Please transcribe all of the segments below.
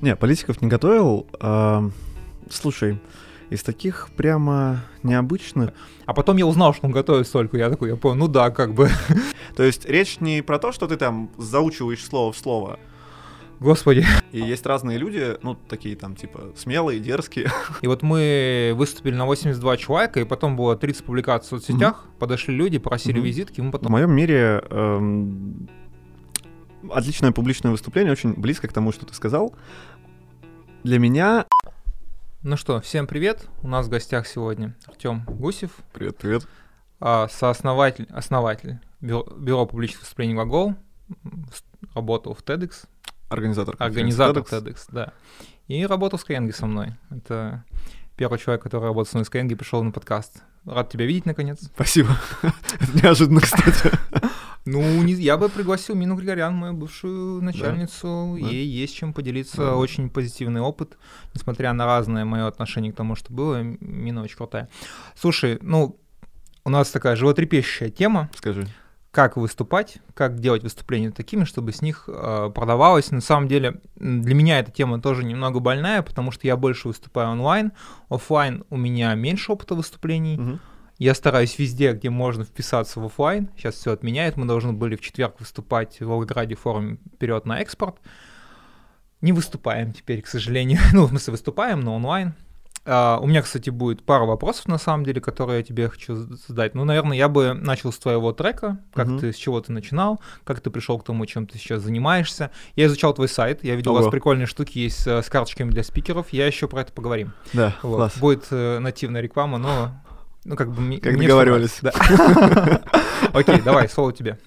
Не, политиков не готовил. А, слушай, из таких прямо необычных. А потом я узнал, что он готовит столько. Я такой, я понял, ну да, как бы. То есть речь не про то, что ты там заучиваешь слово в слово. Господи. И есть разные люди, ну, такие там, типа, смелые, дерзкие. И вот мы выступили на 82 человека, и потом было 30 публикаций в соцсетях, mm-hmm. подошли люди, просили mm-hmm. визитки, мы потом... В моем мире эм, отличное публичное выступление, очень близко к тому, что ты сказал. Для меня... Ну что, всем привет. У нас в гостях сегодня Артем Гусев. Привет, привет. А, сооснователь, основатель бюро, бюро публичных выступлений «Глагол». Работал в TEDx. Организатор. Организатор TEDx. TEDx, да. И работал в Skyeng со мной. Это первый человек, который работал со мной в Skyeng, пришел на подкаст. Рад тебя видеть, наконец. Спасибо. Это неожиданно, кстати. Ну, не, я бы пригласил Мину Григорян, мою бывшую начальницу. Да, Ей да. есть чем поделиться. Да. Очень позитивный опыт, несмотря на разное мое отношение к тому, что было. Мина очень крутая. Слушай, ну, у нас такая животрепещущая тема. Скажи. Как выступать, как делать выступления такими, чтобы с них э, продавалось. На самом деле, для меня эта тема тоже немного больная, потому что я больше выступаю онлайн. Оффлайн у меня меньше опыта выступлений. Угу. Я стараюсь везде, где можно вписаться в офлайн. Сейчас все отменяет. Мы должны были в четверг выступать в Волгограде в форуме «Вперед на экспорт». Не выступаем теперь, к сожалению. ну, в смысле, выступаем, но онлайн. Uh, у меня, кстати, будет пара вопросов, на самом деле, которые я тебе хочу задать. Ну, наверное, я бы начал с твоего трека, как uh-huh. ты, с чего ты начинал, как ты пришел к тому, чем ты сейчас занимаешься. Я изучал твой сайт, я видел, Ого. у вас прикольные штуки есть с, с карточками для спикеров, я еще про это поговорим. Да, вот. класс. Будет э, нативная реклама, но ну, как бы... Как договаривались. Да. Окей, давай, слово тебе.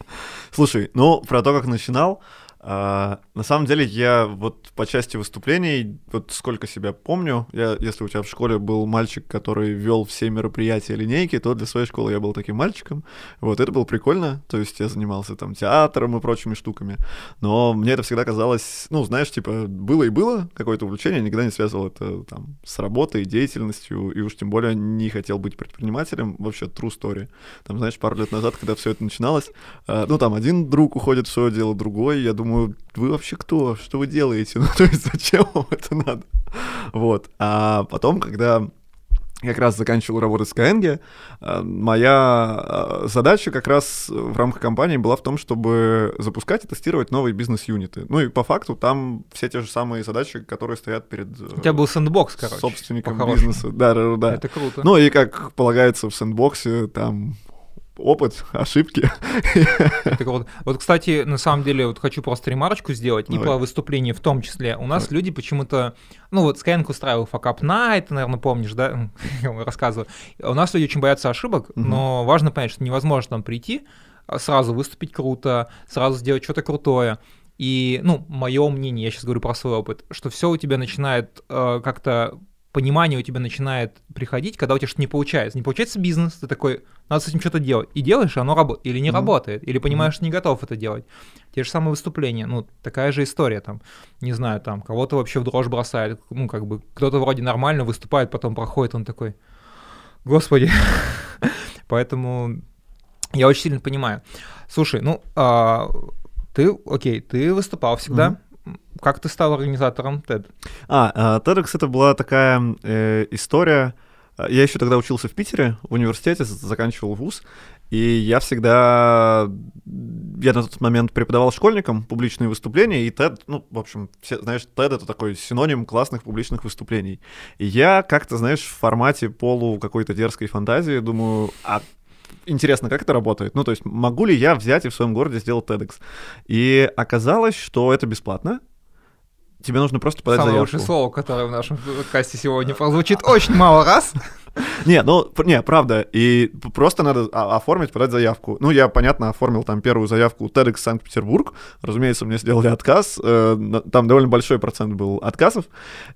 Слушай, ну, про то, как начинал, а, на самом деле, я вот по части выступлений, вот сколько себя помню, я, если у тебя в школе был мальчик, который вел все мероприятия линейки, то для своей школы я был таким мальчиком. Вот, это было прикольно. То есть я занимался там театром и прочими штуками. Но мне это всегда казалось, ну, знаешь, типа, было и было какое-то увлечение, никогда не связывал это там с работой, деятельностью, и уж тем более не хотел быть предпринимателем. Вообще, true story. Там, знаешь, пару лет назад, когда все это начиналось, а, ну, там один друг уходит в свое дело, другой, я думаю, думаю, вы вообще кто? Что вы делаете? Ну, то есть, зачем вам это надо? Вот. А потом, когда как раз заканчивал работать в Skyeng, э, моя э, задача как раз в рамках компании была в том, чтобы запускать и тестировать новые бизнес-юниты. Ну и по факту там все те же самые задачи, которые стоят перед... У тебя был сэндбокс, короче. Собственником бизнеса. Да, да, да. Это круто. Ну и как полагается в сэндбоксе, там опыт, ошибки. Так вот, вот, кстати, на самом деле, вот хочу просто ремарочку сделать, Давай. и по выступлению в том числе. У нас Давай. люди почему-то, ну вот Skyeng устраивал факап Night, ты, наверное, помнишь, да, рассказывал. У нас люди очень боятся ошибок, угу. но важно понять, что невозможно там прийти, а сразу выступить круто, сразу сделать что-то крутое. И, ну, мое мнение, я сейчас говорю про свой опыт, что все у тебя начинает э, как-то понимание у тебя начинает приходить, когда у тебя что-то не получается. Не получается бизнес, ты такой, надо с этим что-то делать. И делаешь, оно работает. Или не mm-hmm. работает. Или понимаешь, что не готов это делать. Те же самые выступления. Ну, такая же история там. Не знаю, там, кого-то вообще в дрожь бросает. Ну, как бы, кто-то вроде нормально выступает, потом проходит, он такой, господи. Поэтому я очень сильно понимаю. Слушай, ну, а, ты, окей, ты выступал всегда. Как ты стал организатором TED? А, TEDx это была такая э, история. Я еще тогда учился в Питере, в университете, заканчивал вуз, и я всегда, я на тот момент преподавал школьникам публичные выступления, и TED, ну, в общем, все, знаешь, TED — это такой синоним классных публичных выступлений. И я как-то, знаешь, в формате полу какой-то дерзкой фантазии думаю, а интересно, как это работает. Ну, то есть, могу ли я взять и в своем городе сделать TEDx? И оказалось, что это бесплатно. Тебе нужно просто подать Самое заявку. Самое лучшее слово, которое в нашем подкасте сегодня прозвучит очень мало раз. Не, ну, не, правда, и просто надо оформить, подать заявку. Ну, я, понятно, оформил там первую заявку TEDx Санкт-Петербург, разумеется, мне сделали отказ, э, там довольно большой процент был отказов,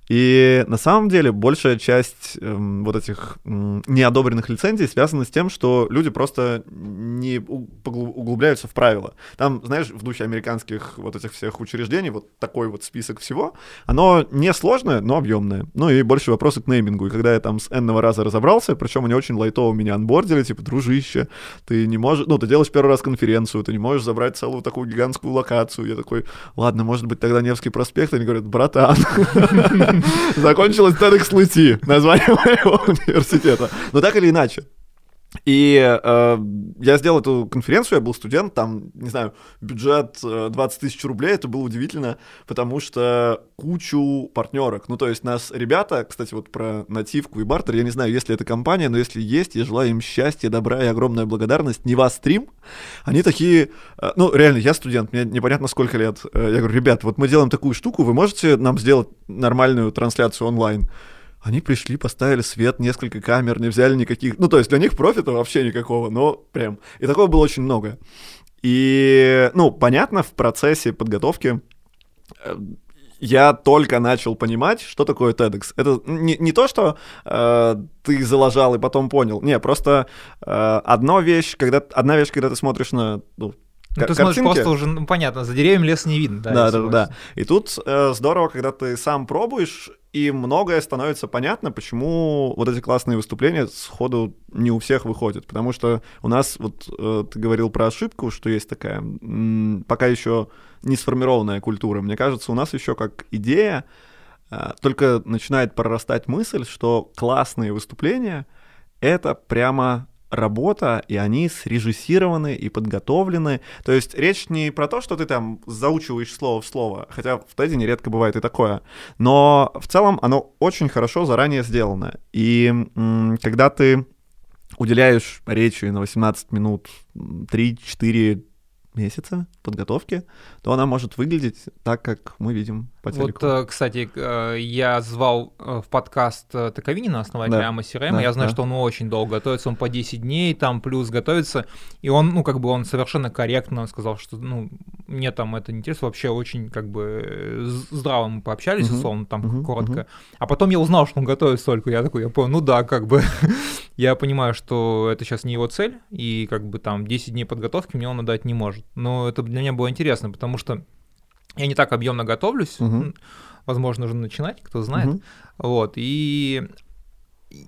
и на самом деле большая часть эм, вот этих неодобренных лицензий связана с тем, что люди просто не углубляются в правила. Там, знаешь, в духе американских вот этих всех учреждений, вот такой вот список всего, оно не сложное, но объемное. Ну и больше вопросы к неймингу, и когда я там с энного раза разобрался, причем они очень лайтово меня анбордили, типа, дружище, ты не можешь, ну, ты делаешь первый раз конференцию, ты не можешь забрать целую такую гигантскую локацию. Я такой, ладно, может быть, тогда Невский проспект. Они говорят, братан, закончилось TEDx Лыти, название моего университета. Но так или иначе, и э, я сделал эту конференцию, я был студент, там, не знаю, бюджет 20 э, тысяч рублей, это было удивительно, потому что кучу партнерок. Ну, то есть нас ребята, кстати, вот про нативку и бартер, я не знаю, есть ли это компания, но если есть, я желаю им счастья, добра и огромная благодарность. Не вас стрим, они такие, э, ну, реально, я студент, мне непонятно сколько лет. Э, я говорю, ребят, вот мы делаем такую штуку, вы можете нам сделать нормальную трансляцию онлайн? Они пришли, поставили свет, несколько камер, не взяли никаких... Ну, то есть для них профита вообще никакого, но прям... И такого было очень много. И, ну, понятно, в процессе подготовки э, я только начал понимать, что такое TEDx. Это не, не то, что э, ты залажал и потом понял. Не, просто э, одна вещь, когда одна вещь, когда ты смотришь на ну, ну, ты смотришь просто уже, ну, понятно, за деревьями лес не видно. Да, да, да, да. И тут э, здорово, когда ты сам пробуешь, и многое становится понятно, почему вот эти классные выступления сходу не у всех выходят. Потому что у нас, вот э, ты говорил про ошибку, что есть такая, пока еще не сформированная культура. Мне кажется, у нас еще как идея э, только начинает прорастать мысль, что классные выступления — это прямо работа, и они срежиссированы и подготовлены. То есть речь не про то, что ты там заучиваешь слово в слово, хотя в Теди нередко бывает и такое, но в целом оно очень хорошо заранее сделано. И когда ты уделяешь речи на 18 минут 3-4 месяца подготовки, то она может выглядеть так, как мы видим по телеку. Вот, э, кстати, э, я звал э, в подкаст Таковинина, основателя да. Ама CRM, да, я знаю, да. что он очень долго готовится, он по 10 дней там плюс готовится, и он, ну, как бы он совершенно корректно сказал, что, ну, мне там это не интересно, вообще очень, как бы, здраво мы пообщались, uh-huh. условно, там, uh-huh. коротко. Uh-huh. А потом я узнал, что он готовит столько, я такой, я понял, ну да, как бы, я понимаю, что это сейчас не его цель, и, как бы, там, 10 дней подготовки мне он отдать не может. Но это для меня было интересно, потому что я не так объемно готовлюсь, угу. возможно, нужно начинать, кто знает. Угу. Вот, и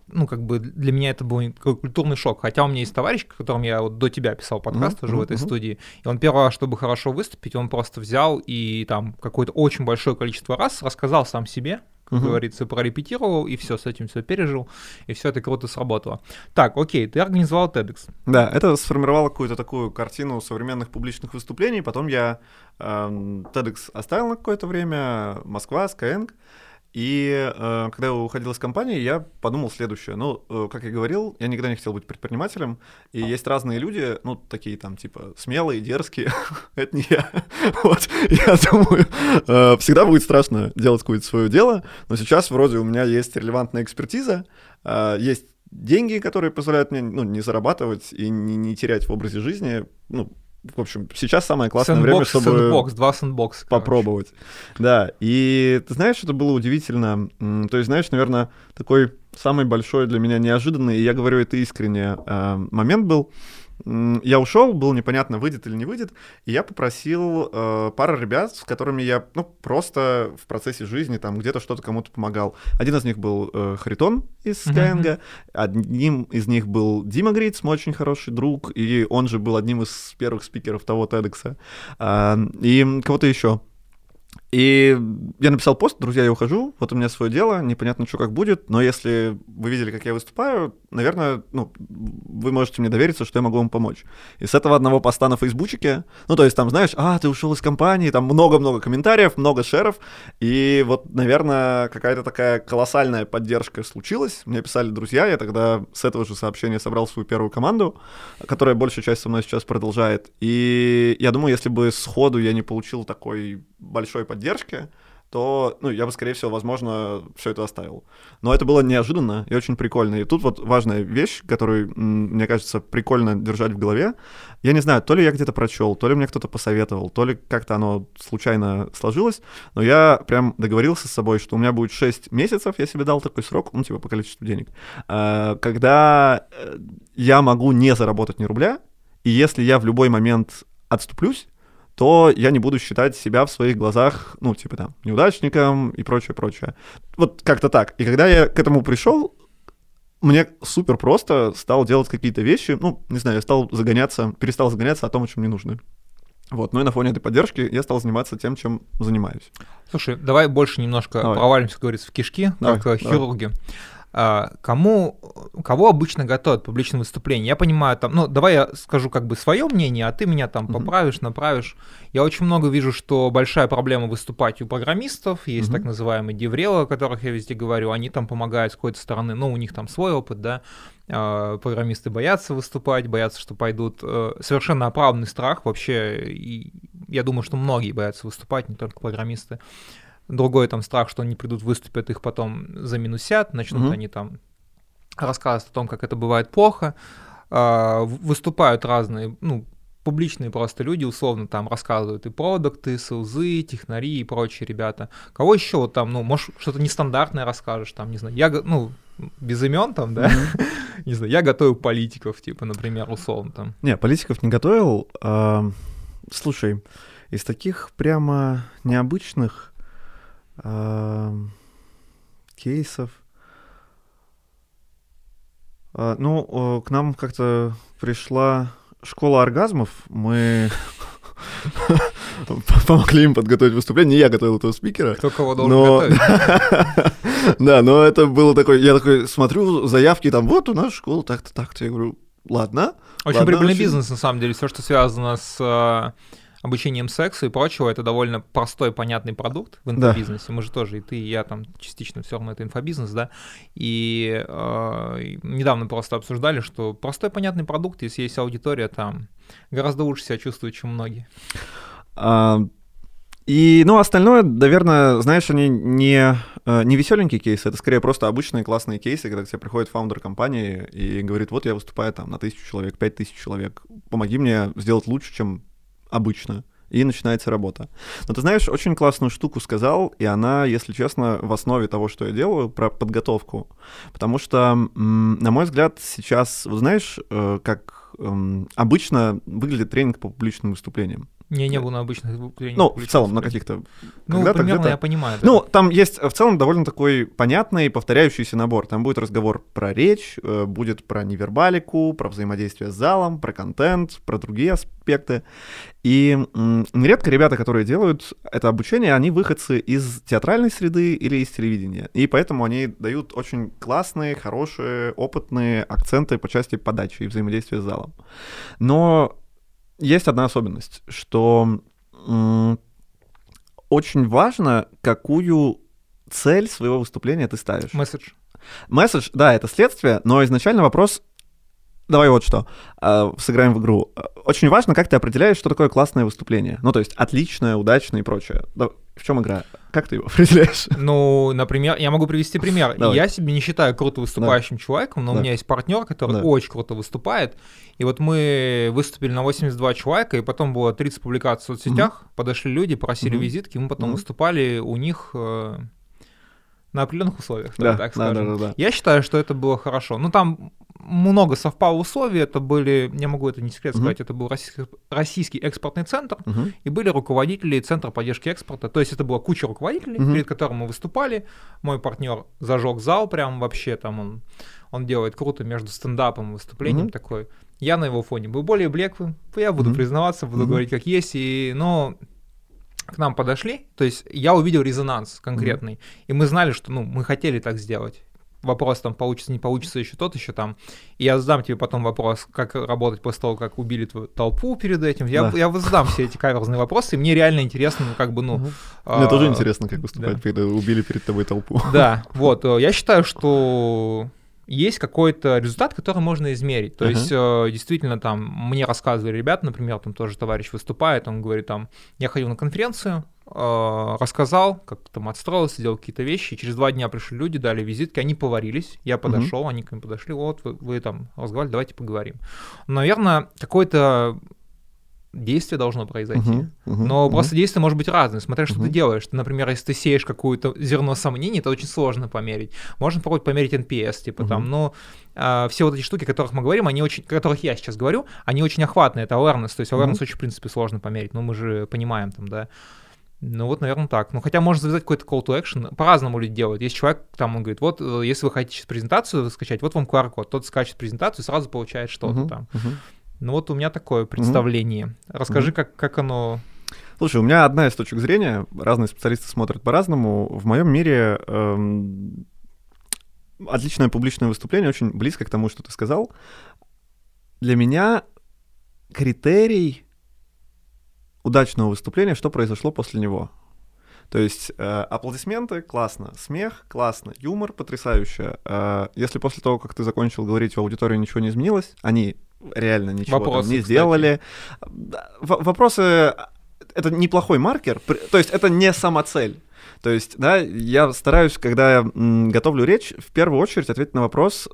ну, как бы для меня это был культурный шок. Хотя у меня есть товарищ, которым я вот до тебя писал подкаст mm-hmm. тоже в этой mm-hmm. студии, и он первый раз, чтобы хорошо выступить, он просто взял и там какое-то очень большое количество раз рассказал сам себе, как uh-huh. говорится, прорепетировал, и все, с этим все пережил, и все это круто сработало. Так, окей, ты организовал TEDx. Да, это сформировало какую-то такую картину современных публичных выступлений, потом я э, TEDx оставил на какое-то время, Москва, Skyeng, и э, когда я уходил из компании, я подумал следующее. Ну, э, как я говорил, я никогда не хотел быть предпринимателем. И есть разные люди, ну, такие там, типа, смелые, дерзкие. Это не я. вот, я думаю, э, всегда будет страшно делать какое-то свое дело. Но сейчас вроде у меня есть релевантная экспертиза, э, есть деньги, которые позволяют мне ну, не зарабатывать и не, не терять в образе жизни. Ну, в общем, сейчас самое классное сэндбокс, время, чтобы сэндбокс, два сэндбокса, попробовать. Да, и ты знаешь, это было удивительно. То есть, знаешь, наверное, такой самый большой для меня неожиданный, и я говорю это искренне, э, момент был, я ушел, было непонятно, выйдет или не выйдет, и я попросил э, пару ребят, с которыми я, ну, просто в процессе жизни там где-то что-то кому-то помогал. Один из них был э, Харитон из Skyeng, одним из них был Дима Гриц, мой очень хороший друг, и он же был одним из первых спикеров того TEDx. Э, и кого-то еще. И я написал пост, друзья, я ухожу, вот у меня свое дело, непонятно, что как будет, но если вы видели, как я выступаю, наверное, ну, вы можете мне довериться, что я могу вам помочь. И с этого одного поста на фейсбучике, ну, то есть там, знаешь, а, ты ушел из компании, там много-много комментариев, много шеров, и вот, наверное, какая-то такая колоссальная поддержка случилась. Мне писали друзья, я тогда с этого же сообщения собрал свою первую команду, которая большую часть со мной сейчас продолжает. И я думаю, если бы сходу я не получил такой большой поддержки, то, ну, я бы, скорее всего, возможно, все это оставил. Но это было неожиданно и очень прикольно. И тут вот важная вещь, которую, мне кажется, прикольно держать в голове. Я не знаю, то ли я где-то прочел, то ли мне кто-то посоветовал, то ли как-то оно случайно сложилось, но я прям договорился с собой, что у меня будет 6 месяцев, я себе дал такой срок, ну, типа по количеству денег, э, когда э, я могу не заработать ни рубля, и если я в любой момент отступлюсь, то я не буду считать себя в своих глазах, ну, типа там, неудачником и прочее, прочее. Вот как-то так. И когда я к этому пришел, мне супер просто стал делать какие-то вещи, ну, не знаю, я стал загоняться, перестал загоняться о том, о чем мне нужно. Вот, ну и на фоне этой поддержки я стал заниматься тем, чем занимаюсь. Слушай, давай больше немножко давай. провалимся, как говорится, в кишки, давай, как давай. хирурги. Кому, кого обычно готовят публичные выступления? Я понимаю, там, ну, давай я скажу как бы свое мнение, а ты меня там mm-hmm. поправишь, направишь. Я очень много вижу, что большая проблема выступать у программистов, есть mm-hmm. так называемые деврелы, о которых я везде говорю, они там помогают с какой-то стороны, ну, у них там свой опыт, да, а, программисты боятся выступать, боятся, что пойдут. Э, совершенно оправданный страх вообще, и я думаю, что многие боятся выступать, не только программисты. Другой там страх, что они придут, выступят, их потом заминусят, начнут mm-hmm. они там рассказывать о том, как это бывает плохо. А, выступают разные, ну, публичные просто люди, условно, там рассказывают и продукты, и СЛЗы, технари и прочие ребята. Кого еще вот там, ну, может, что-то нестандартное расскажешь, там, не знаю, я, ну, без имен там, да, mm-hmm. не знаю, я готовил политиков, типа, например, условно там. Не, политиков не готовил. А, слушай, из таких прямо необычных кейсов. А, ну, к нам как-то пришла школа оргазмов. Мы помогли им подготовить выступление. Не я готовил этого спикера. Кто кого должен но... готовить. да, но это было такое... Я такой смотрю заявки, там, вот у нас школа так-то, так-то. Я говорю, ладно. Очень прибыльный бизнес, на самом деле. Все, что связано с а, обучением сексу и прочего, это довольно простой, понятный продукт в инфобизнесе. Да. Мы же тоже, и ты, и я там частично все равно это инфобизнес, да. И э, недавно просто обсуждали, что простой, понятный продукт, если есть аудитория, там гораздо лучше себя чувствует, чем многие. А, и, ну, остальное, наверное, знаешь, они не, э, не веселенькие кейсы, это скорее просто обычные классные кейсы, когда к тебе приходит фаундер компании и говорит, вот я выступаю там на тысячу человек, пять тысяч человек, помоги мне сделать лучше, чем обычно, и начинается работа. Но ты знаешь, очень классную штуку сказал, и она, если честно, в основе того, что я делаю, про подготовку. Потому что, на мой взгляд, сейчас, вот знаешь, э, как эм, обычно выглядит тренинг по публичным выступлениям. Не, не был на обычных Ну, в целом, на каких-то... Ну, примерно я понимаю. Да. Ну, там есть в целом довольно такой понятный повторяющийся набор. Там будет разговор про речь, э, будет про невербалику, про взаимодействие с залом, про контент, про другие аспекты. И нередко ребята, которые делают это обучение, они выходцы из театральной среды или из телевидения. И поэтому они дают очень классные, хорошие, опытные акценты по части подачи и взаимодействия с залом. Но есть одна особенность, что очень важно, какую цель своего выступления ты ставишь. Месседж. Месседж, да, это следствие, но изначально вопрос Давай вот что, э, сыграем в игру. Очень важно, как ты определяешь, что такое классное выступление. Ну, то есть отличное, удачное и прочее. В чем игра? Как ты его определяешь? Ну, например, я могу привести пример. Давай. Я себе не считаю круто выступающим да. человеком, но да. у меня есть партнер, который да. очень круто выступает. И вот мы выступили на 82 человека, и потом было 30 публикаций в соцсетях, угу. подошли люди, просили угу. визитки, мы потом угу. выступали у них э, на определенных условиях, да, так скажем. Да, да, да. Я считаю, что это было хорошо. Ну, там много совпало условий. Это были, я могу это не секрет сказать, uh-huh. это был российский, российский экспортный центр, uh-huh. и были руководители Центра поддержки экспорта. То есть это была куча руководителей, uh-huh. перед которыми мы выступали. Мой партнер зажег зал прям вообще, там он, он делает круто между стендапом и выступлением uh-huh. такой. Я на его фоне был более блеклым, я буду uh-huh. признаваться, буду uh-huh. говорить как есть, и, но к нам подошли, то есть я увидел резонанс конкретный, mm-hmm. и мы знали, что ну, мы хотели так сделать вопрос там получится, не получится, еще тот, еще там. И я задам тебе потом вопрос, как работать после того, как убили твою толпу перед этим. Я, да. я задам все эти каверзные вопросы, и мне реально интересно, ну, как бы, ну... Угу. Мне тоже интересно, как выступать, да. когда убили перед тобой толпу. Да, вот. Э, я считаю, что есть какой-то результат, который можно измерить. То uh-huh. есть, э, действительно, там, мне рассказывали ребята, например, там тоже товарищ выступает, он говорит, там, я ходил на конференцию, рассказал, как там отстроился, сделал какие-то вещи, и через два дня пришли люди, дали визитки, они поварились, я подошел, uh-huh. они ко мне подошли, вот, вы, вы там разговаривали, давайте поговорим. Наверное, какой-то действие должно произойти. Uh-huh, uh-huh, Но uh-huh. просто действие может быть разное, смотря что uh-huh. ты делаешь. Ты, например, если ты сеешь какое-то зерно сомнений, это очень сложно померить. Можно попробовать померить NPS, типа uh-huh. там, но э, все вот эти штуки, о которых мы говорим, они очень, о которых я сейчас говорю, они очень охватные, это awareness, то есть awareness uh-huh. очень, в принципе, сложно померить, но мы же понимаем там, да. Ну вот, наверное, так. Ну хотя можно завязать какой-то call to action. По-разному люди делают. Есть человек, там он говорит, вот э, если вы хотите сейчас презентацию скачать, вот вам QR-код. Тот скачет презентацию сразу получает что-то uh-huh, там. Uh-huh. Ну вот у меня такое представление. Uh-huh. Расскажи, uh-huh. как, как оно... Слушай, у меня одна из точек зрения, разные специалисты смотрят по-разному. В моем мире эм, отличное публичное выступление, очень близко к тому, что ты сказал. Для меня критерий удачного выступления, что произошло после него. То есть э, аплодисменты классно, смех классно, юмор потрясающе. Э, если после того, как ты закончил говорить, у аудитории ничего не изменилось, они реально ничего Вопросы, там не сделали. В- вопросы это неплохой маркер, то есть это не самоцель. То есть, да, я стараюсь, когда я готовлю речь, в первую очередь ответить на вопрос,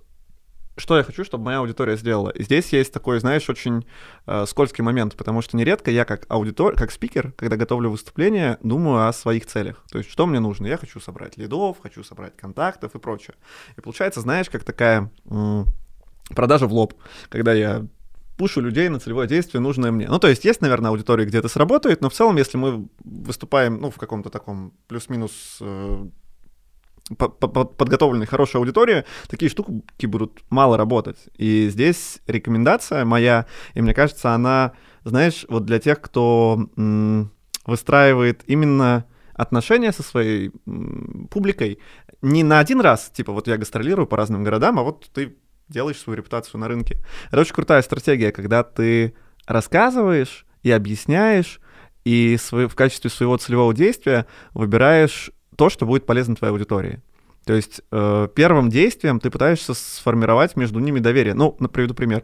что я хочу, чтобы моя аудитория сделала. И здесь есть такой, знаешь, очень э, скользкий момент, потому что нередко я как аудитор, как спикер, когда готовлю выступление, думаю о своих целях. То есть, что мне нужно? Я хочу собрать лидов, хочу собрать контактов и прочее. И получается, знаешь, как такая м- продажа в лоб, когда я пушу людей на целевое действие, нужное мне. Ну, то есть есть, наверное, аудитория, где это сработает, но в целом, если мы выступаем, ну, в каком-то таком плюс-минус э, подготовленной хорошей аудитории, такие штуки будут мало работать. И здесь рекомендация моя, и мне кажется, она, знаешь, вот для тех, кто выстраивает именно отношения со своей публикой не на один раз, типа вот я гастролирую по разным городам, а вот ты делаешь свою репутацию на рынке. Это очень крутая стратегия, когда ты рассказываешь и объясняешь, и в качестве своего целевого действия выбираешь то, что будет полезно твоей аудитории. То есть э, первым действием ты пытаешься сформировать между ними доверие. Ну, приведу пример.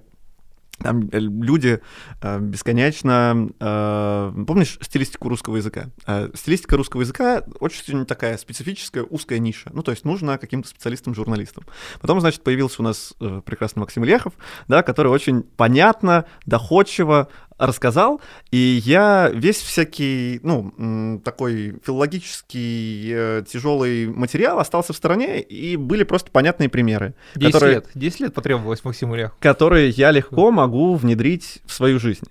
Там э, люди э, бесконечно... Э, помнишь стилистику русского языка? Э, стилистика русского языка очень такая специфическая, узкая ниша. Ну, то есть нужно каким-то специалистам-журналистам. Потом, значит, появился у нас э, прекрасный Максим Ильяхов, да, который очень понятно, доходчиво рассказал, и я весь всякий, ну, такой филологический э, тяжелый материал остался в стороне, и были просто понятные примеры. 10 которые, лет, 10 лет потребовалось Максиму Ильяхову. Которые я легко могу внедрить в свою жизнь.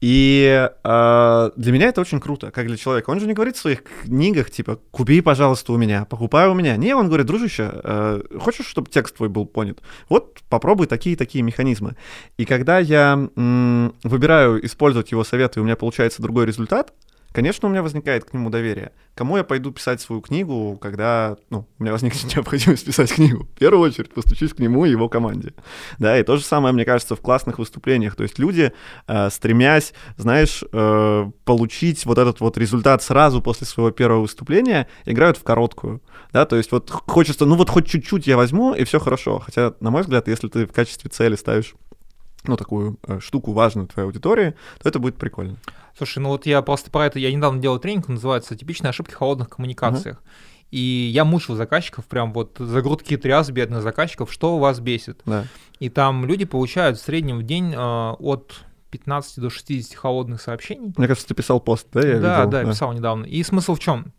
И э, для меня это очень круто, как для человека. Он же не говорит в своих книгах, типа, купи, пожалуйста, у меня, покупай у меня. Не, он говорит, дружище, э, хочешь, чтобы текст твой был понят? Вот попробуй такие-такие механизмы. И когда я м, выбираю использовать его советы, и у меня получается другой результат, Конечно, у меня возникает к нему доверие. Кому я пойду писать свою книгу, когда ну, у меня возникнет необходимость писать книгу? В первую очередь постучусь к нему и его команде. Да, и то же самое, мне кажется, в классных выступлениях. То есть люди, э, стремясь, знаешь, э, получить вот этот вот результат сразу после своего первого выступления, играют в короткую. Да, то есть вот хочется, ну вот хоть чуть-чуть я возьму, и все хорошо. Хотя, на мой взгляд, если ты в качестве цели ставишь ну, такую э, штуку важную твоей аудитории, то это будет прикольно. Слушай, ну вот я просто про это, я недавно делал тренинг, называется «Типичные ошибки в холодных коммуникациях». Uh-huh. И я мучил заказчиков, прям вот за грудки тряс бедных заказчиков, что у вас бесит. Да. И там люди получают в среднем в день э, от 15 до 60 холодных сообщений. Мне кажется, ты писал пост, да? Я да, видел, да, да, писал недавно. И смысл в чем?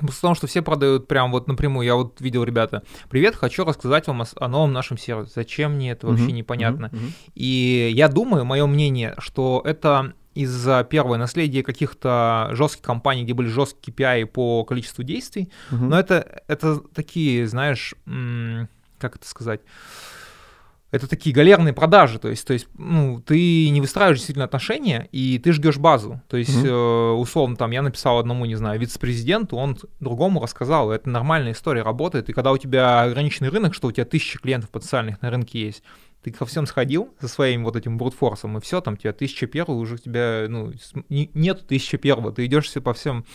В том, что все продают прям вот напрямую. Я вот видел, ребята, привет, хочу рассказать вам о, о новом нашем сервисе. Зачем мне это вообще uh-huh, непонятно? Uh-huh. И я думаю, мое мнение, что это из-за первое наследия каких-то жестких компаний, где были жесткие KPI по количеству действий. Угу. Но это, это такие, знаешь, как это сказать? Это такие галерные продажи, то есть, то есть, ну, ты не выстраиваешь действительно отношения, и ты ждешь базу. То есть, mm-hmm. э, условно, там, я написал одному, не знаю, вице-президенту, он другому рассказал, это нормальная история, работает, и когда у тебя ограниченный рынок, что у тебя тысячи клиентов потенциальных на рынке есть, ты ко всем сходил со своим вот этим брутфорсом, и все, там тебя тысяча первого уже у тебя, ну, нет тысяча первого, ты идешь все по всем,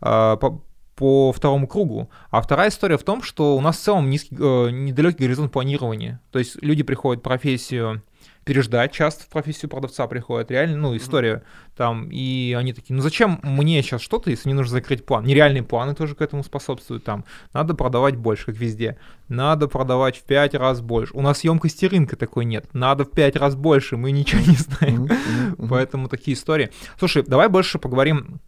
э, по, по второму кругу. А вторая история в том, что у нас в целом низкий, э, недалекий горизонт планирования. То есть люди приходят в профессию переждать часто в профессию продавца приходят, реально, ну, история mm-hmm. там, и они такие, ну зачем мне сейчас что-то, если мне нужно закрыть план? Нереальные планы тоже к этому способствуют там. Надо продавать больше, как везде. Надо продавать в пять раз больше. У нас емкости рынка такой нет. Надо в пять раз больше, мы ничего не знаем. Mm-hmm. Поэтому такие истории. Слушай, давай больше поговорим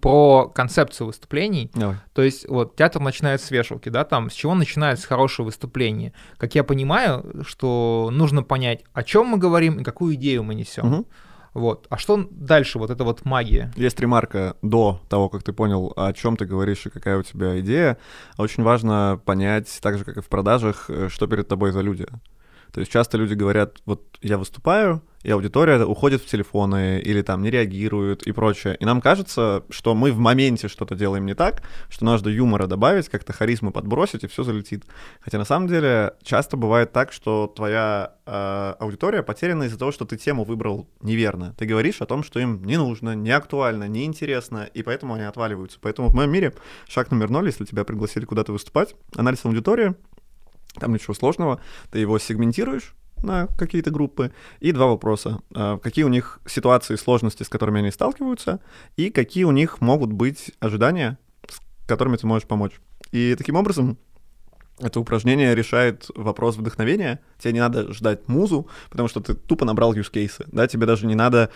про концепцию выступлений. Давай. То есть вот театр начинает с вешалки, да, там с чего начинается хорошее выступление. Как я понимаю, что нужно понять, о чем мы говорим и какую идею мы несем. Угу. Вот. А что дальше? Вот это вот магия. Есть ремарка до того, как ты понял, о чем ты говоришь и какая у тебя идея. Очень важно понять, так же, как и в продажах, э, что перед тобой за люди. То есть часто люди говорят, вот я выступаю, и аудитория уходит в телефоны или там не реагирует и прочее. И нам кажется, что мы в моменте что-то делаем не так, что нужно юмора добавить, как-то харизму подбросить, и все залетит. Хотя на самом деле часто бывает так, что твоя э, аудитория потеряна из-за того, что ты тему выбрал неверно. Ты говоришь о том, что им не нужно, не актуально, не интересно, и поэтому они отваливаются. Поэтому в моем мире шаг номер ноль, если тебя пригласили куда-то выступать, анализ аудитории, там ничего сложного, ты его сегментируешь, на какие-то группы. И два вопроса. А, какие у них ситуации сложности, с которыми они сталкиваются, и какие у них могут быть ожидания, с которыми ты можешь помочь. И таким образом это упражнение решает вопрос вдохновения. Тебе не надо ждать музу, потому что ты тупо набрал use cases. Да, тебе даже не надо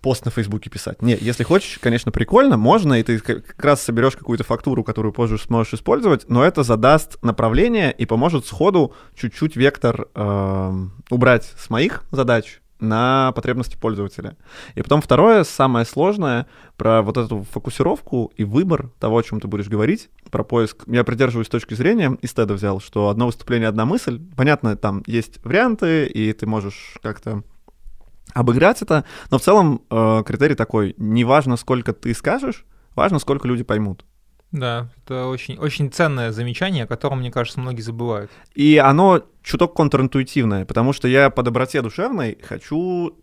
пост на Фейсбуке писать. Не, если хочешь, конечно, прикольно, можно, и ты как раз соберешь какую-то фактуру, которую позже сможешь использовать, но это задаст направление и поможет сходу чуть-чуть вектор э, убрать с моих задач на потребности пользователя. И потом второе, самое сложное, про вот эту фокусировку и выбор того, о чем ты будешь говорить, про поиск. Я придерживаюсь точки зрения, из TED взял, что одно выступление, одна мысль. Понятно, там есть варианты, и ты можешь как-то обыграть это. Но в целом э, критерий такой, не важно, сколько ты скажешь, важно, сколько люди поймут. Да, это очень, очень ценное замечание, о котором, мне кажется, многие забывают. И оно чуток контринтуитивное, потому что я по доброте душевной хочу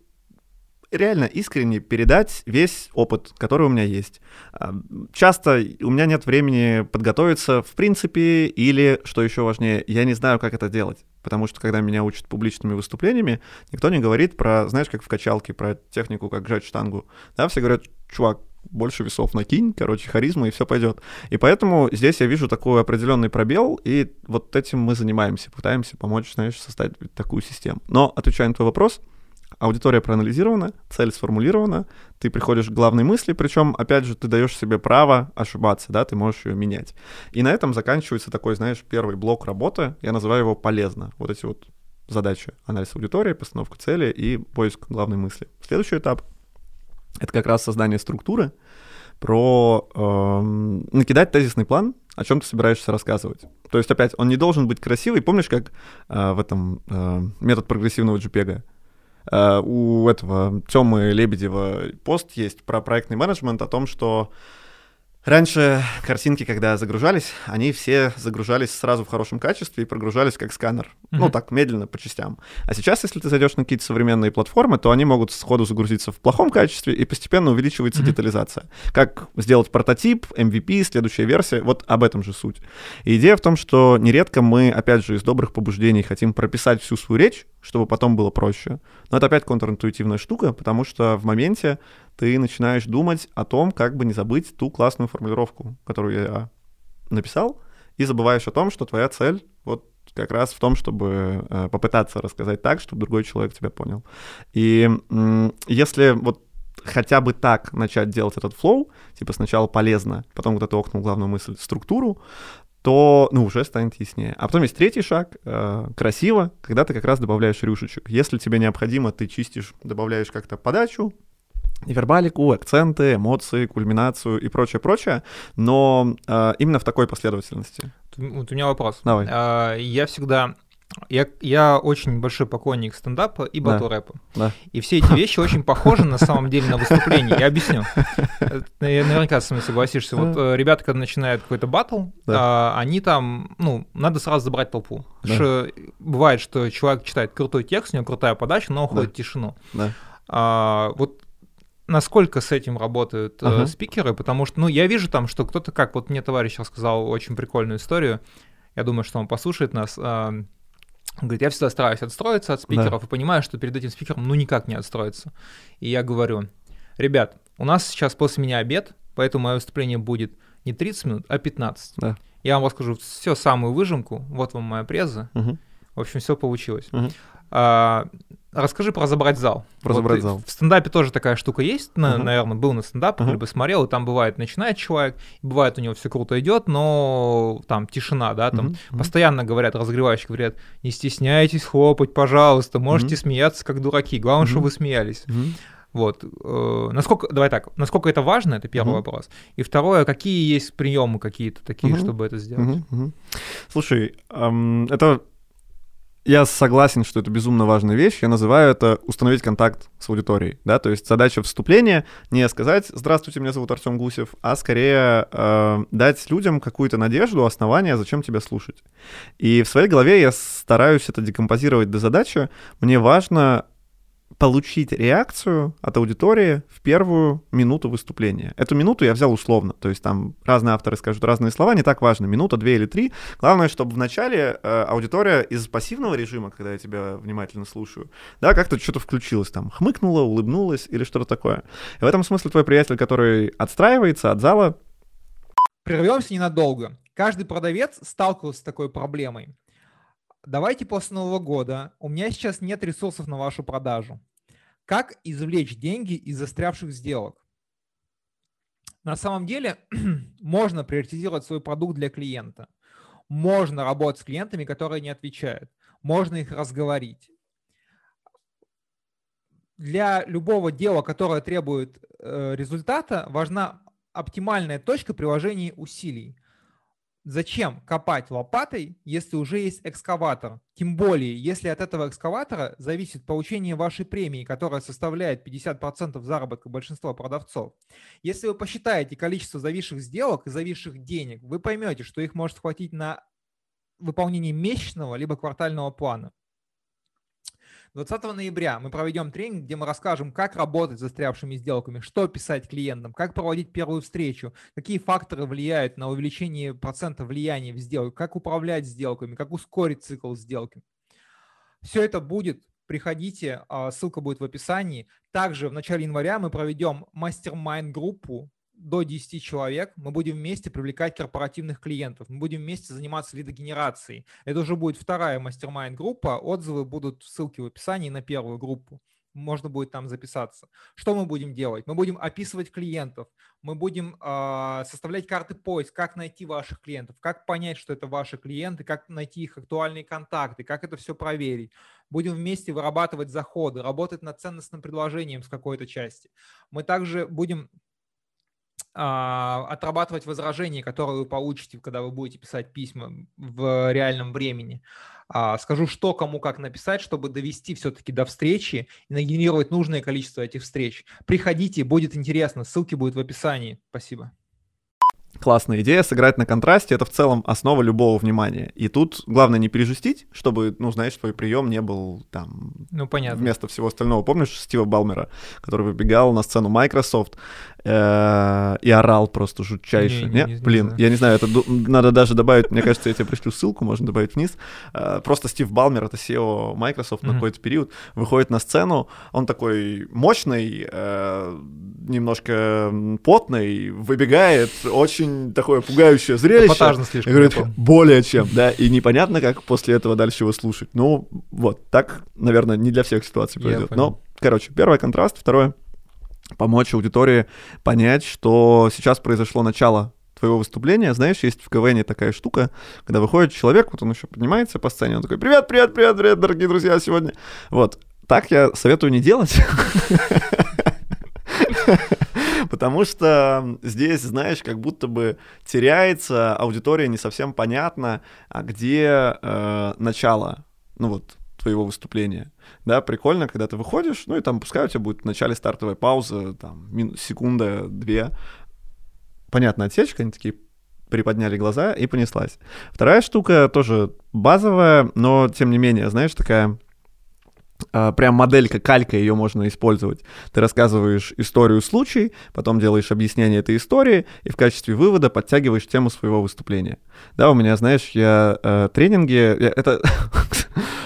реально искренне передать весь опыт, который у меня есть. А, часто у меня нет времени подготовиться в принципе, или, что еще важнее, я не знаю, как это делать. Потому что, когда меня учат публичными выступлениями, никто не говорит про, знаешь, как в качалке, про технику, как жать штангу. Да, все говорят, чувак, больше весов накинь, короче, харизма, и все пойдет. И поэтому здесь я вижу такой определенный пробел, и вот этим мы занимаемся, пытаемся помочь, знаешь, составить такую систему. Но, отвечая на твой вопрос, аудитория проанализирована, цель сформулирована, ты приходишь к главной мысли, причем, опять же, ты даешь себе право ошибаться, да, ты можешь ее менять. И на этом заканчивается такой, знаешь, первый блок работы, я называю его полезно. Вот эти вот задачи. Анализ аудитории, постановка цели и поиск главной мысли. Следующий этап — это как раз создание структуры, про э, накидать тезисный план, о чем ты собираешься рассказывать. То есть, опять, он не должен быть красивый. Помнишь, как э, в этом э, метод прогрессивного JPEG? Э, у этого Тёмы Лебедева пост есть про проектный менеджмент о том, что Раньше картинки, когда загружались, они все загружались сразу в хорошем качестве и прогружались как сканер. Mm-hmm. Ну, так, медленно, по частям. А сейчас, если ты зайдешь на какие-то современные платформы, то они могут сходу загрузиться в плохом качестве, и постепенно увеличивается mm-hmm. детализация. Как сделать прототип, MVP, следующая версия, вот об этом же суть. И идея в том, что нередко мы, опять же, из добрых побуждений хотим прописать всю свою речь, чтобы потом было проще. Но это опять контринтуитивная штука, потому что в моменте ты начинаешь думать о том, как бы не забыть ту классную формулировку, которую я написал, и забываешь о том, что твоя цель вот как раз в том, чтобы э, попытаться рассказать так, чтобы другой человек тебя понял. И если вот хотя бы так начать делать этот флоу, типа сначала полезно, потом, когда ты окнул главную мысль, структуру, то, ну, уже станет яснее. А потом есть третий шаг, э, красиво, когда ты как раз добавляешь рюшечек. Если тебе необходимо, ты чистишь, добавляешь как-то подачу, вербалику, акценты, эмоции, кульминацию и прочее, прочее, но э, именно в такой последовательности. Вот у меня вопрос. Давай. А, я всегда я, я очень большой поклонник стендапа и батл рэпа. Да. И все эти вещи очень похожи на самом деле на выступление. Я объясню. Я наверняка с вами согласишься. Вот э, ребята, когда начинают какой-то батл, да. а, они там, ну, надо сразу забрать толпу. Да. Что, бывает, что человек читает крутой текст, у него крутая подача, но уходит да. в тишину. Да. А, вот насколько с этим работают uh-huh. э, спикеры, потому что, ну, я вижу там, что кто-то, как вот мне товарищ рассказал очень прикольную историю, я думаю, что он послушает нас, э, говорит, я всегда стараюсь отстроиться от спикеров да. и понимаю, что перед этим спикером, ну, никак не отстроиться. И я говорю, ребят, у нас сейчас после меня обед, поэтому мое выступление будет не 30 минут, а 15. Да. Я вам расскажу все самую выжимку, вот вам моя преза. Угу. В общем, все получилось. Угу. А, расскажи про разобрать зал. Про вот разобрать зал. В стендапе тоже такая штука есть, на, uh-huh. наверное, был на стендапе, uh-huh. либо смотрел, и там бывает, начинает человек, бывает у него все круто идет, но там тишина, да, там uh-huh. постоянно говорят, разогревающие говорят, не стесняйтесь хлопать, пожалуйста, можете uh-huh. смеяться как дураки, главное, uh-huh. чтобы вы смеялись. Uh-huh. Вот. Э, насколько, давай так, насколько это важно, это первый угу. вопрос. И второе, какие есть приемы какие-то такие, угу. чтобы это сделать? Угу. Слушай, эм, это я согласен, что это безумно важная вещь. Я называю это установить контакт с аудиторией. Да? То есть задача вступления не сказать «Здравствуйте, меня зовут Артем Гусев», а скорее э, дать людям какую-то надежду, основание, зачем тебя слушать. И в своей голове я стараюсь это декомпозировать до задачи. Мне важно получить реакцию от аудитории в первую минуту выступления. Эту минуту я взял условно, то есть там разные авторы скажут разные слова, не так важно, минута, две или три. Главное, чтобы вначале э, аудитория из пассивного режима, когда я тебя внимательно слушаю, да, как-то что-то включилось, там, хмыкнула, улыбнулась или что-то такое. И в этом смысле твой приятель, который отстраивается от зала... Прервемся ненадолго. Каждый продавец сталкивался с такой проблемой давайте после Нового года, у меня сейчас нет ресурсов на вашу продажу. Как извлечь деньги из застрявших сделок? На самом деле можно приоритизировать свой продукт для клиента. Можно работать с клиентами, которые не отвечают. Можно их разговорить. Для любого дела, которое требует э, результата, важна оптимальная точка приложения усилий. Зачем копать лопатой, если уже есть экскаватор? Тем более, если от этого экскаватора зависит получение вашей премии, которая составляет 50% заработка большинства продавцов. Если вы посчитаете количество зависших сделок и зависших денег, вы поймете, что их может хватить на выполнение месячного либо квартального плана. 20 ноября мы проведем тренинг, где мы расскажем, как работать с застрявшими сделками, что писать клиентам, как проводить первую встречу, какие факторы влияют на увеличение процента влияния в сделку, как управлять сделками, как ускорить цикл сделки. Все это будет приходите, а, ссылка будет в описании. Также в начале января мы проведем мастер-майн-группу до 10 человек, мы будем вместе привлекать корпоративных клиентов, мы будем вместе заниматься лидогенерацией. Это уже будет вторая мастер-майн-группа, отзывы будут в ссылке в описании на первую группу можно будет там записаться. Что мы будем делать? Мы будем описывать клиентов, мы будем э, составлять карты поиск, как найти ваших клиентов, как понять, что это ваши клиенты, как найти их актуальные контакты, как это все проверить. Будем вместе вырабатывать заходы, работать над ценностным предложением с какой-то части. Мы также будем отрабатывать возражения, которые вы получите, когда вы будете писать письма в реальном времени. А, скажу, что кому как написать, чтобы довести все-таки до встречи и нагенерировать нужное количество этих встреч. Приходите, будет интересно. Ссылки будут в описании. Спасибо классная идея сыграть на контрасте, это в целом основа любого внимания. И тут главное не пережестить, чтобы, ну, знаешь, твой прием не был там... Ну, понятно. Вместо всего остального. Помнишь Стива Балмера, который выбегал на сцену Microsoft и орал просто жутчайше? Не, не, не, Блин, не я не знаю, это надо даже добавить, мне кажется, я тебе пришлю ссылку, можно добавить вниз. Э, просто Стив Балмер, это SEO Microsoft на какой-то период, выходит на сцену, он такой мощный, э, немножко потный, выбегает, очень такое пугающее зрелище. Эпатажно слишком. Говорит, более чем, да, и непонятно, как после этого дальше его слушать. Ну, вот, так, наверное, не для всех ситуаций пройдет. Но, короче, первый контраст, второе помочь аудитории понять, что сейчас произошло начало твоего выступления, знаешь, есть в КВН такая штука, когда выходит человек, вот он еще поднимается по сцене, он такой, привет, привет, привет, привет, дорогие друзья, сегодня. Вот, так я советую не делать. Потому что здесь, знаешь, как будто бы теряется аудитория, не совсем понятно, а где э, начало, ну вот, твоего выступления. Да, прикольно, когда ты выходишь, ну и там пускай у тебя будет в начале стартовая пауза, там, мин- секунда, две. Понятно, отсечка, они такие приподняли глаза и понеслась. Вторая штука тоже базовая, но тем не менее, знаешь, такая а, прям моделька, калька, ее можно использовать. Ты рассказываешь историю случай, потом делаешь объяснение этой истории и в качестве вывода подтягиваешь тему своего выступления. Да, у меня, знаешь, я э, тренинги, я, это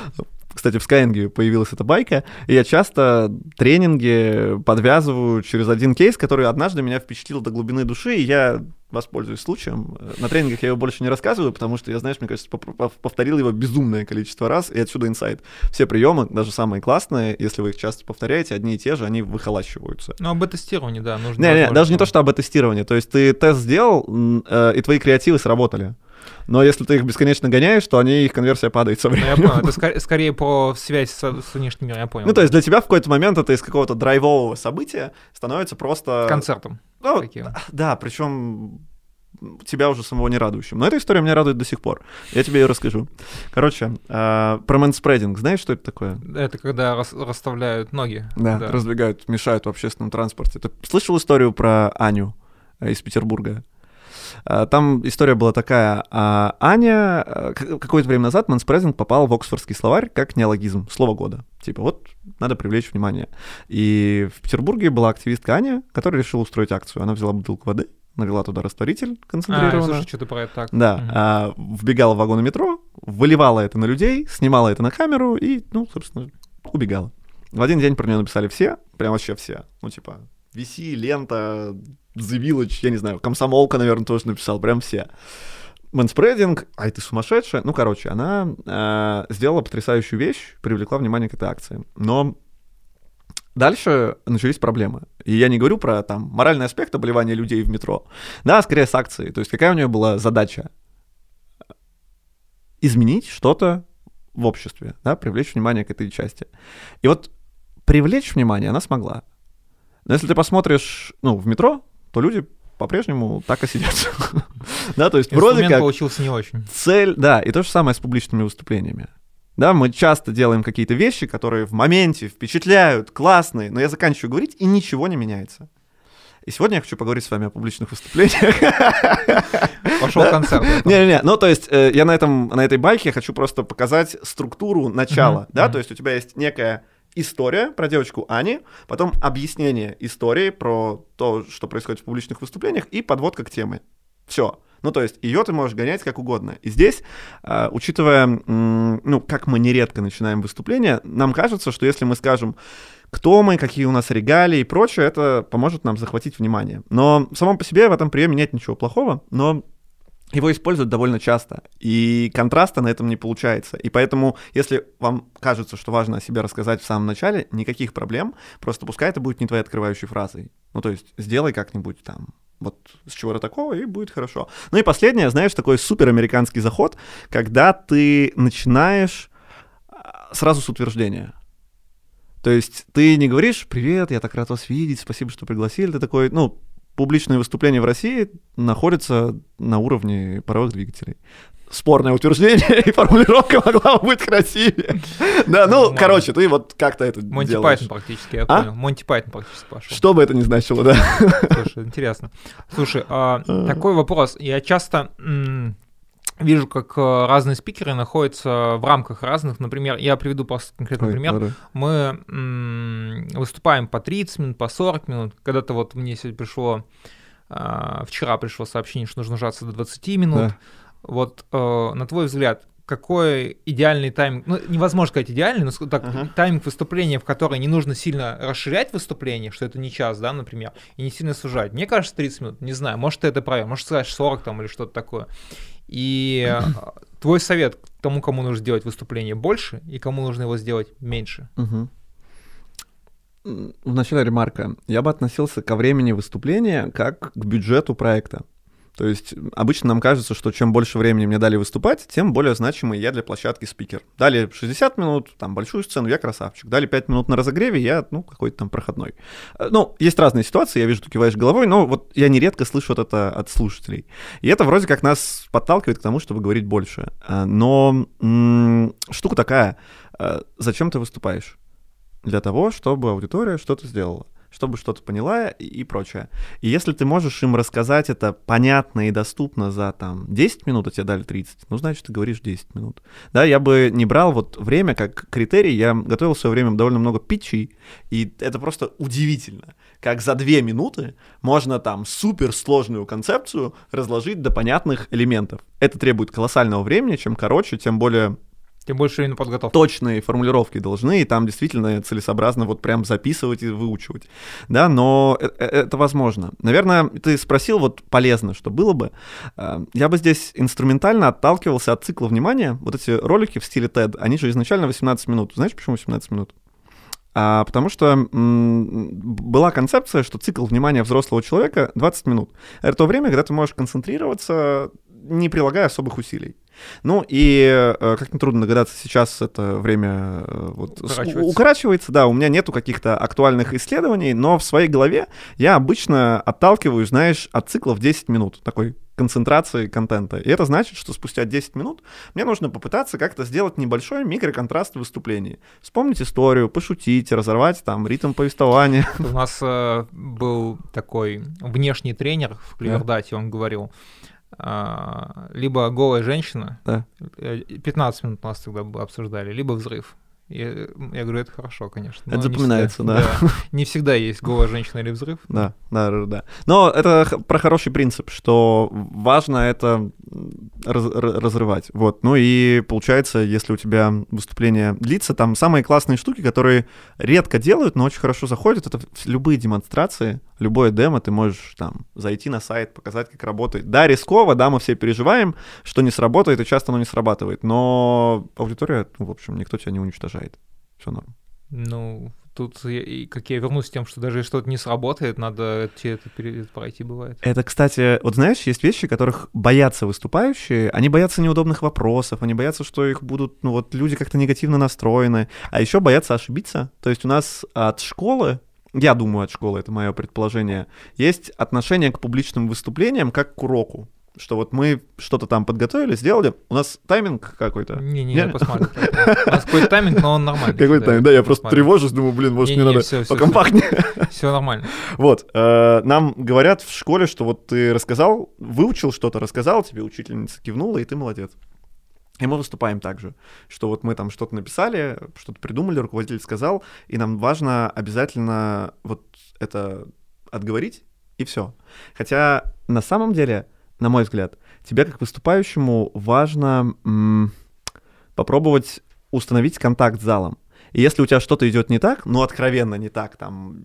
кстати, в Skyeng появилась эта байка, и я часто тренинги подвязываю через один кейс, который однажды меня впечатлил до глубины души, и я воспользуюсь случаем. На тренингах я его больше не рассказываю, потому что я, знаешь, мне кажется, повторил его безумное количество раз, и отсюда инсайт. Все приемы, даже самые классные, если вы их часто повторяете, одни и те же, они выхолащиваются. Ну, об тестировании, да, нужно. Не, не, даже не то, что об тестировании. То есть ты тест сделал, э, и твои креативы сработали. Но если ты их бесконечно гоняешь, то они, их конверсия падает со Ну, я временем. понял, это ска- скорее про связь с, с внешним миром, я понял. Ну, то есть для тебя в какой-то момент это из какого-то драйвового события становится просто... Концертом. Ну, таким. да, причем тебя уже самого не радующим. Но эта история меня радует до сих пор. Я тебе ее расскажу. Короче, э, про мэнспрединг. Знаешь, что это такое? Это когда рас- расставляют ноги. Да, раздвигают, мешают в общественном транспорте. Ты слышал историю про Аню э, из Петербурга? А, Там история была такая. а, Аня э, какое-то время назад мэнспрезинг попал в Оксфордский словарь как неологизм, слово года. Типа вот надо привлечь внимание. И в Петербурге была активистка Аня, которая решила устроить акцию. Она взяла бутылку воды, налила туда растворитель А, концентрированно. слушай, что ты про это так. Да, а, вбегала в вагоны метро, выливала это на людей, снимала это на камеру и, ну, собственно, убегала. В один день про нее написали все, прям вообще все. Ну, типа, vc, лента, The Village, я не знаю, комсомолка, наверное, тоже написал, прям все. Manspreading, ай, ты сумасшедшая. Ну, короче, она э, сделала потрясающую вещь, привлекла внимание к этой акции. Но дальше начались проблемы. И я не говорю про там моральный аспект обливания людей в метро, да, скорее с акцией. То есть какая у нее была задача? Изменить что-то в обществе, да, привлечь внимание к этой части. И вот привлечь внимание она смогла. Но если ты посмотришь, ну, в метро, то люди по-прежнему так и сидят. Да, то есть вроде как получился не очень. цель, да, и то же самое с публичными выступлениями. Да, мы часто делаем какие-то вещи, которые в моменте впечатляют, классные, но я заканчиваю говорить, и ничего не меняется. И сегодня я хочу поговорить с вами о публичных выступлениях. Пошел Да? концерт. Не-не-не, ну то есть э, я на, этом, на этой байке хочу просто показать структуру начала, да, то есть у тебя есть некая история про девочку Ани, потом объяснение истории про то, что происходит в публичных выступлениях, и подводка к теме. Все. Ну, то есть ее ты можешь гонять как угодно. И здесь, э, учитывая, ну, как мы нередко начинаем выступление, нам кажется, что если мы скажем, кто мы, какие у нас регалии и прочее, это поможет нам захватить внимание. Но само по себе в этом приеме нет ничего плохого, но его используют довольно часто, и контраста на этом не получается. И поэтому, если вам кажется, что важно о себе рассказать в самом начале, никаких проблем, просто пускай это будет не твоей открывающей фразой. Ну, то есть сделай как-нибудь там вот с чего-то такого, и будет хорошо. Ну и последнее, знаешь, такой суперамериканский заход, когда ты начинаешь а, сразу с утверждения. То есть ты не говоришь «Привет, я так рад вас видеть, спасибо, что пригласили». Ты такой, ну, публичные выступления в России находятся на уровне паровых двигателей. Спорное утверждение, и формулировка могла бы быть красивее. Да, ну, короче, ты вот как-то это Монти делаешь. Пайтон практически, я А? понял. Монти Пайтон практически пошел. Что бы это ни значило, да. Слушай, интересно. Слушай, а, такой вопрос. Я часто вижу, как э, разные спикеры находятся в рамках разных. Например, я приведу просто конкретный Ой, пример. ладно. Мы м, выступаем по 30 минут, по 40 минут. Когда-то вот мне сегодня пришло, а, вчера пришло сообщение, что нужно сжаться до 20 минут. Да. Вот э, на твой взгляд, какой идеальный тайминг, ну, невозможно сказать идеальный, но так, Ага. тайминг выступления, в который не нужно сильно расширять выступление, что это не час, да, например, и не сильно сужать. Мне кажется, 30 минут, не знаю, может, ты это правильно, может, сказать 40 там или что-то такое. И э, твой совет к тому, кому нужно сделать выступление больше и кому нужно его сделать меньше. Мгм. М, В начале ремарка. Я бы относился ко времени выступления как к бюджету проекта. То есть обычно нам кажется, что чем больше времени мне дали выступать, тем более значимый я для площадки спикер. Дали 60 минут, там большую сцену, я красавчик. Дали 5 минут на разогреве, я, ну, какой-то там проходной. Э, Ну, есть разные ситуации, я вижу, ты киваешь головой, но вот я нередко слышу вот это от слушателей. И это вроде как нас подталкивает к тому, чтобы говорить больше. Э, Но м, штука такая, э, зачем ты выступаешь? для того, чтобы аудитория что-то сделала, чтобы что-то поняла и, и прочее. И если ты можешь им рассказать это понятно и доступно за там 10 минут, а тебе дали 30, ну, значит, ты говоришь 10 минут. Да, я бы не брал вот время как критерий, я готовил в свое время довольно много питчей, и это просто удивительно, как за 2 минуты можно там суперсложную концепцию разложить до понятных элементов. Это требует колоссального времени, чем короче, тем более Тем больше именно подготовки. точные формулировки должны, и там действительно целесообразно вот прям записывать и выучивать. Да, но э- э- это возможно. Наверное, ты спросил, вот полезно, что было бы. Э, Я бы здесь инструментально отталкивался от цикла внимания. Вот эти ролики в стиле TED, они же изначально 18 минут. Знаешь, почему 18 минут? А, потому что м, была концепция, что цикл внимания взрослого человека 20 минут. Это то время, когда ты можешь концентрироваться, не прилагая особых усилий. Ну и, э, как нетрудно догадаться, сейчас это время э, вот, Укорачивается. укорачивается. Да, у меня нету каких-то актуальных исследований, но в своей голове я обычно отталкиваюсь, знаешь, от циклов 10 минут. Такой концентрации контента. И это значит, что спустя 10 минут мне нужно попытаться как-то сделать небольшой микроконтраст в выступлении. Вспомнить историю, пошутить, разорвать там ритм повествования. У нас э, был такой внешний тренер в Клевердате, он говорил, либо голая женщина, Да. э, 15 минут нас тогда обсуждали, либо взрыв. Я, я говорю, это хорошо, конечно. Это запоминается, всегда- Не всегда есть голая женщина или взрыв. Да, да, да, да. Но это про хороший принцип, что важно это раз- ра- разрывать. Вот. Ну и получается, если у тебя выступление длится, там самые классные штуки, которые редко делают, но очень хорошо заходят, это любые демонстрации, любое демо, ты можешь там зайти на сайт, показать, как работает. Да, рисково, да, мы все переживаем, что не сработает, и часто оно не срабатывает, но аудитория, ну, в общем, никто тебя не уничтожает. Все норм. Ну, тут, я- и как я вернусь к тем, что даже если что-то не сработает, надо те- это пройти бывает. Это, кстати, вот знаешь, есть вещи, которых боятся выступающие. Они боятся неудобных вопросов, они боятся, что их будут, ну вот, люди как-то негативно настроены. А еще боятся ошибиться. То есть у нас от школы, я думаю, от школы, это мое предположение, есть отношение к публичным выступлениям как к уроку. Что вот мы что-то там подготовили, сделали, у нас тайминг какой-то. Не-не, Не? я посмотрю. У нас какой-то тайминг, но он нормальный. Какой тайминг? Да, я просто тревожусь, думаю, блин, может, мне Не-не, надо покомпактнее. Все нормально. Вот, э, нам говорят в школе, что вот ты рассказал, выучил что-то, рассказал, тебе учительница кивнула, и ты молодец. И мы выступаем так же, что вот мы там что-то написали, что-то придумали, руководитель сказал, и нам важно обязательно вот это отговорить, и все. Хотя на самом деле, на мой взгляд, тебе как выступающему важно м, попробовать установить контакт с залом. И если у тебя что-то идет не так, ну откровенно не так, там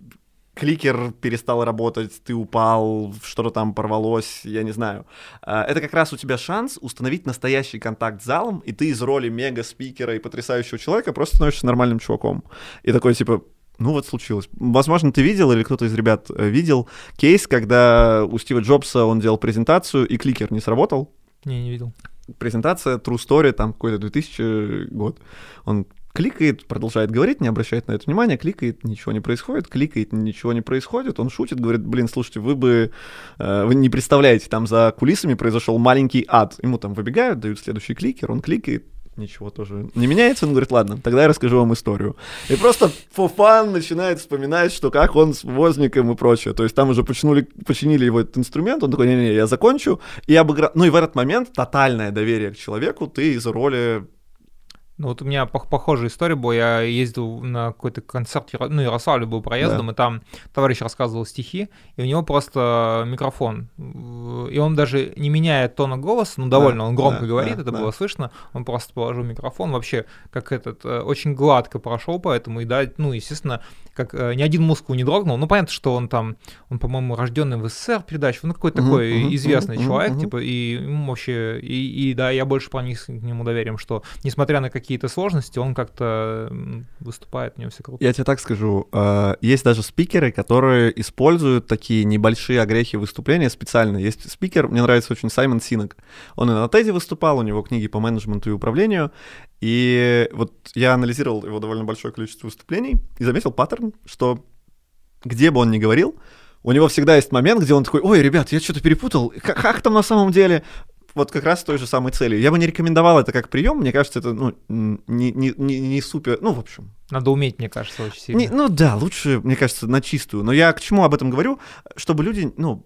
кликер перестал работать, ты упал, что-то там порвалось, я не знаю. А, Это как раз у тебя шанс установить настоящий контакт с залом, и ты из роли мега-спикера и потрясающего человека просто становишься нормальным чуваком. И такой типа, ну вот случилось. Возможно, ты видел или кто-то из ребят э, видел кейс, когда у Стива Джобса он делал презентацию, и кликер не сработал. Не, не видел. Презентация True Story, там какой-то 2000 год. Он кликает, продолжает говорить, не обращает на это внимания, кликает, ничего не происходит, кликает, ничего не происходит, он шутит, говорит, блин, слушайте, вы бы, э, вы не представляете, там за кулисами произошел маленький ад. Ему там выбегают, дают следующий кликер, он кликает, ничего тоже не меняется, он говорит, ладно, тогда я расскажу вам историю. И просто fun начинает вспоминать, что как он с возником и прочее. То есть там уже починили, починили его этот инструмент, он такой, не-не, я закончу, и обыграл. Ну и в этот момент тотальное доверие к человеку, ты из роли Ну вот у меня пох- похожая история была. Я ездил на какой-то концерт, ну, Ярославль был проездом, и там товарищ рассказывал стихи, и у него просто микрофон. И он даже не меняя тона голоса, ну довольно, он громко да, говорит, да, это да. было слышно, он просто положил микрофон, вообще как этот, э, очень гладко прошел поэтому, и да, ну, естественно, как э, ни один мускул не дрогнул. Ну, понятно, что он там, он, по-моему, рожденный в СССР передача, ну, какой-то Мгм, такой мгм, известный мгм, человек, мгм. типа, и ему вообще, и, и да, я больше проник к нему доверием, что, несмотря на какие-то сложности, он как-то выступает, у него все круто. Я тебе так скажу, э, есть даже спикеры, которые используют такие небольшие огрехи выступления специально. Есть спикер, мне нравится очень Саймон Синок. Он и на TED выступал, у него книги по менеджменту и управлению. И вот я анализировал его довольно большое количество выступлений и заметил паттерн, что где бы он ни говорил, у него всегда есть момент, где он такой, ой, ребят, я что-то перепутал, как, как там на самом деле? Вот как раз с той же самой целью. Я бы не рекомендовал это как прием, мне кажется, это ну, не, не, не, не супер, ну, в общем, Надо уметь, мне кажется, очень сильно. не- ну да, лучше, мне кажется, на чистую. Но я к чему об этом говорю? Чтобы люди, ну,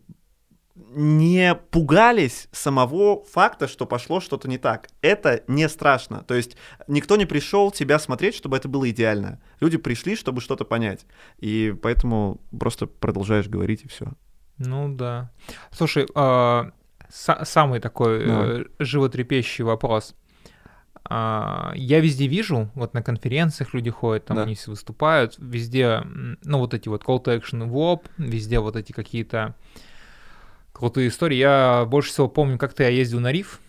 не пугались самого факта, что пошло что-то не так. Это не страшно. То есть никто не пришел тебя смотреть, чтобы это было идеально. Люди пришли, чтобы что-то понять. И поэтому просто продолжаешь говорить и все. Ну да. Слушай, а, самый такой э, животрепещущий вопрос. А, Я везде вижу, вот на конференциях люди ходят, там Да. они все выступают, везде, ну вот эти вот call to action в лоб, везде вот эти какие-то крутые истории. Я больше всего помню, как-то я ездил на риф,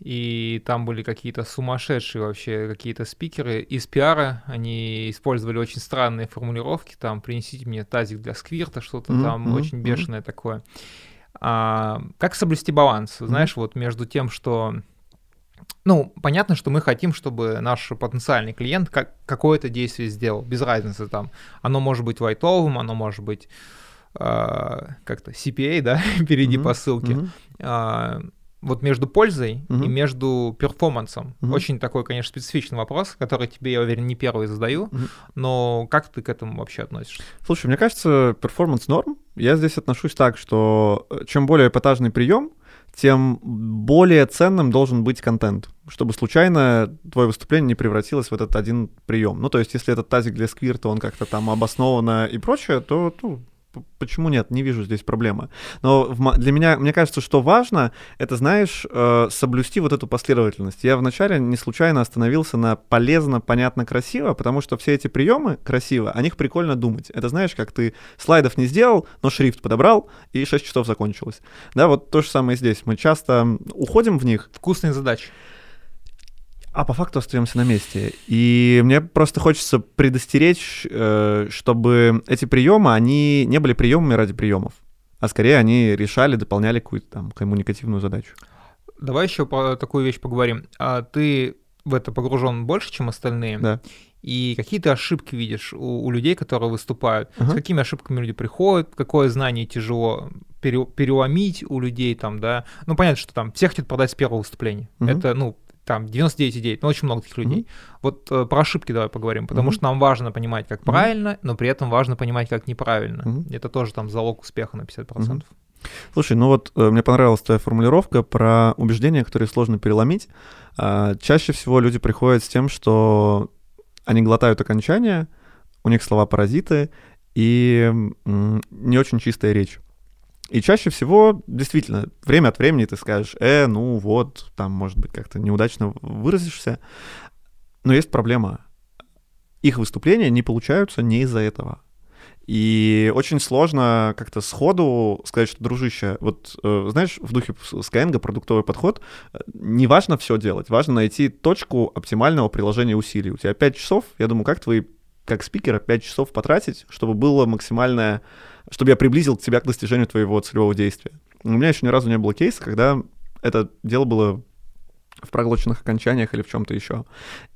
и там были какие-то сумасшедшие вообще какие-то спикеры из пиара, они использовали очень странные формулировки, там, принесите мне тазик для сквирта, что-то Мгм, там мгм, очень бешеное такое. А, как соблюсти баланс, знаешь, mm-hmm. вот между тем, что ну, понятно, что мы хотим, чтобы наш потенциальный клиент как, какое-то действие сделал, без разницы там. Оно может быть лайтовым, оно может быть э, как-то CPA, да, перейди mm-hmm. по ссылке. Mm-hmm. Э, вот между пользой mm-hmm. и между перформансом. Mm-hmm. Очень такой, конечно, специфичный вопрос, который тебе, я уверен, не первый задаю, mm-hmm. но как ты к этому вообще относишься? Слушай, мне кажется, перформанс норм. Я здесь отношусь так, что э, чем более эпатажный прием, тем более ценным должен быть контент, чтобы случайно твое выступление не превратилось в этот один прием. Ну, то есть, если этот тазик для сквирта, он как-то там обоснованно и прочее, то ну, почему нет? Не вижу здесь проблемы. Но для меня, мне кажется, что важно, это, знаешь, э, соблюсти вот эту последовательность. Я вначале не случайно остановился на полезно, понятно, красиво, потому что все эти приемы красиво, о них прикольно думать. Это знаешь, как ты слайдов не сделал, но шрифт подобрал, и 6 часов закончилось. Да, вот то же самое здесь. Мы часто уходим в них. Вкусные задачи а по факту остаемся на месте. И мне просто хочется предостеречь, э, чтобы эти приемы, они не были приемами ради приемов, а скорее они решали, дополняли какую-то там коммуникативную задачу. Давай еще по такую вещь поговорим. А ты в это погружен больше, чем остальные? Да. И какие ты ошибки видишь у, у людей, которые выступают? Uh-huh. С какими ошибками люди приходят? Какое знание тяжело пере, переломить у людей там, да? Ну, понятно, что там все хотят продать с первого выступления. Uh-huh. Это, ну, там 99,9, ну, очень много таких людей. Mm-hmm. Вот э, про ошибки давай поговорим, потому mm-hmm. что нам важно понимать, как mm-hmm. правильно, но при этом важно понимать, как неправильно. Mm-hmm. Это тоже там залог успеха на 50%. Mm-hmm. Слушай, ну вот э, мне понравилась твоя формулировка про убеждения, которые сложно переломить. Э, чаще всего люди приходят с тем, что они глотают окончания, у них слова паразиты и м- не очень чистая речь. И чаще всего, действительно, время от времени ты скажешь, э, ну вот, там, может быть, как-то неудачно выразишься. Но есть проблема. Их выступления не получаются не из-за этого. И очень сложно как-то сходу сказать, что, дружище, вот э, знаешь, в духе Skyeng продуктовый подход, э, не важно все делать, важно найти точку оптимального приложения усилий. У тебя 5 часов, я думаю, как твои, как спикера, 5 часов потратить, чтобы было максимальное чтобы я приблизил тебя к достижению твоего целевого действия. У меня еще ни разу не было кейса, когда это дело было в проглоченных окончаниях или в чем-то еще.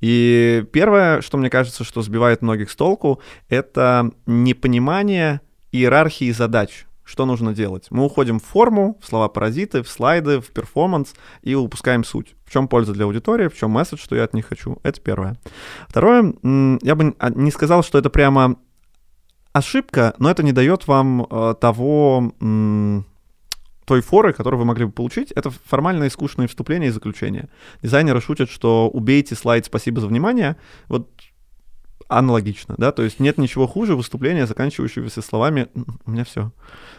И первое, что мне кажется, что сбивает многих с толку, это непонимание иерархии задач. Что нужно делать? Мы уходим в форму, в слова-паразиты, в слайды, в перформанс и упускаем суть. В чем польза для аудитории, в чем месседж, что я от них хочу. Это первое. Второе, я бы не сказал, что это прямо ошибка, но это не дает вам э, того той форы, которую вы могли бы получить. Это формальные скучные вступления и заключения. Дизайнеры шутят, что убейте слайд «Спасибо за внимание». Вот аналогично, да, то есть нет ничего хуже выступления, заканчивающегося словами «у меня все».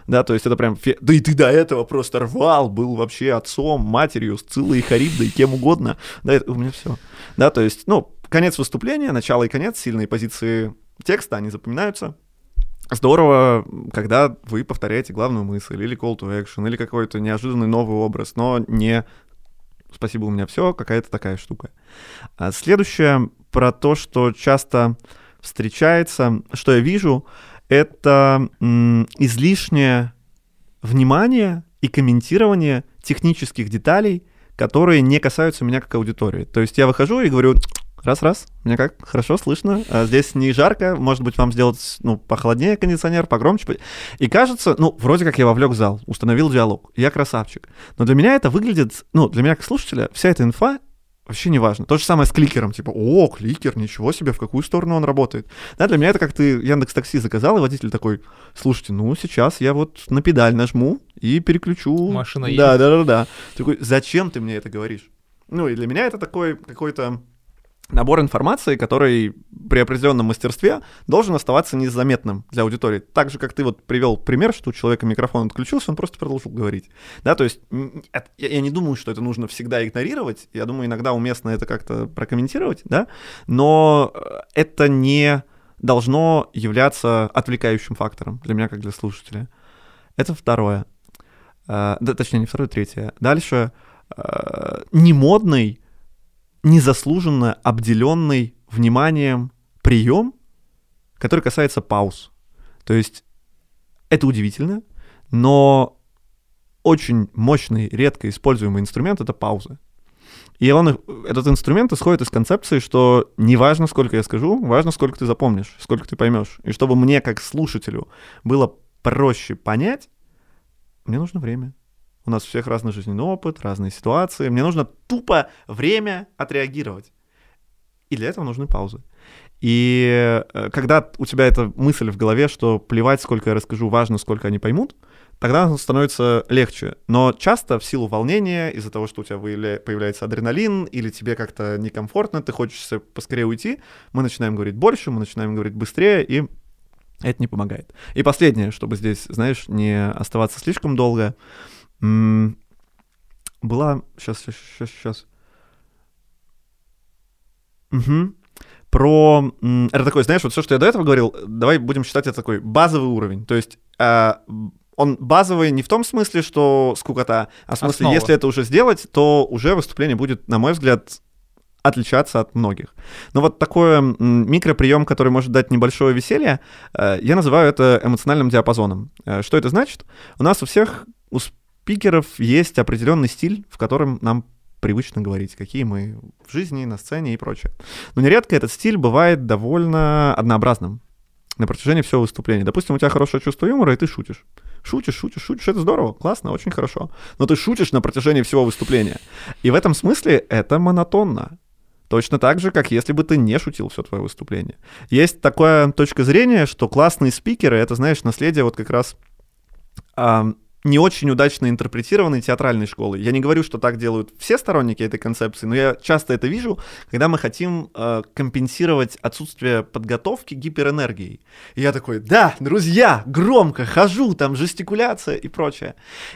Да, то есть это прям, фе... да и ты до этого просто рвал, был вообще отцом, матерью, Сциллой и Харибдой, кем угодно, да, это, у меня все. Да, то есть, ну, конец выступления, начало и конец, сильные позиции текста, они запоминаются, Здорово, когда вы повторяете главную мысль, или call to action, или какой-то неожиданный новый образ, но не «спасибо, у меня все», какая-то такая штука. А следующее про то, что часто встречается, что я вижу, это м, излишнее внимание и комментирование технических деталей, которые не касаются меня как аудитории. То есть я выхожу и говорю, Раз-раз. Мне как? Хорошо слышно. А здесь не жарко. Может быть, вам сделать, ну, похолоднее кондиционер, погромче. И кажется, ну, вроде как я вовлек зал, установил диалог. Я красавчик. Но для меня это выглядит, ну, для меня как слушателя, вся эта инфа вообще не важно. То же самое с кликером, типа, о, кликер, ничего себе, в какую сторону он работает. Да, для меня это как ты Яндекс Такси заказал, и водитель такой, слушайте, ну, сейчас я вот на педаль нажму и переключу. Машина едет. Да, да, да, да. Такой, зачем ты мне это говоришь? Ну, и для меня это такой какой-то набор информации, который при определенном мастерстве должен оставаться незаметным для аудитории. Так же, как ты вот привел пример, что у человека микрофон отключился, он просто продолжил говорить. Да, то есть я не думаю, что это нужно всегда игнорировать. Я думаю, иногда уместно это как-то прокомментировать, да, но э, это не должно являться отвлекающим фактором для меня, как для слушателя. Это второе. Э, да, точнее, не второе, третье. Дальше э, немодный незаслуженно обделенный вниманием прием, который касается пауз. То есть это удивительно, но очень мощный, редко используемый инструмент — это паузы. И он, этот инструмент исходит из концепции, что не важно, сколько я скажу, важно, сколько ты запомнишь, сколько ты поймешь. И чтобы мне, как слушателю, было проще понять, мне нужно время. У нас у всех разный жизненный опыт, разные ситуации. Мне нужно тупо время отреагировать. И для этого нужны паузы. И э, когда у тебя эта мысль в голове, что плевать, сколько я расскажу, важно, сколько они поймут, тогда становится легче. Но часто в силу волнения, из-за того, что у тебя появляется адреналин, или тебе как-то некомфортно, ты хочешь поскорее уйти, мы начинаем говорить больше, мы начинаем говорить быстрее, и это не помогает. И последнее, чтобы здесь, знаешь, не оставаться слишком долго, была... Сейчас, сейчас, сейчас, сейчас. Угу. Про... Это такой, знаешь, вот все, что я до этого говорил, давай будем считать это такой базовый уровень. То есть э, он базовый не в том смысле, что скукота, а в смысле, Основа. если это уже сделать, то уже выступление будет, на мой взгляд, отличаться от многих. Но вот такой микроприем, который может дать небольшое веселье, э, я называю это эмоциональным диапазоном. Э, что это значит? У нас у всех, спикеров есть определенный стиль, в котором нам привычно говорить, какие мы в жизни, на сцене и прочее. Но нередко этот стиль бывает довольно однообразным на протяжении всего выступления. Допустим, у тебя хорошее чувство юмора, и ты шутишь. Шутишь, шутишь, шутишь, это здорово, классно, очень хорошо. Но ты шутишь на протяжении всего выступления. И в этом смысле это монотонно. Точно так же, как если бы ты не шутил все твое выступление. Есть такая точка зрения, что классные спикеры — это, знаешь, наследие вот как раз не очень удачно интерпретированной театральной школы. Я не говорю, что так делают все сторонники этой концепции, но я часто это вижу, когда мы хотим э, компенсировать отсутствие подготовки гиперэнергией. И я такой, да, друзья, громко хожу, там жестикуляция и прочее.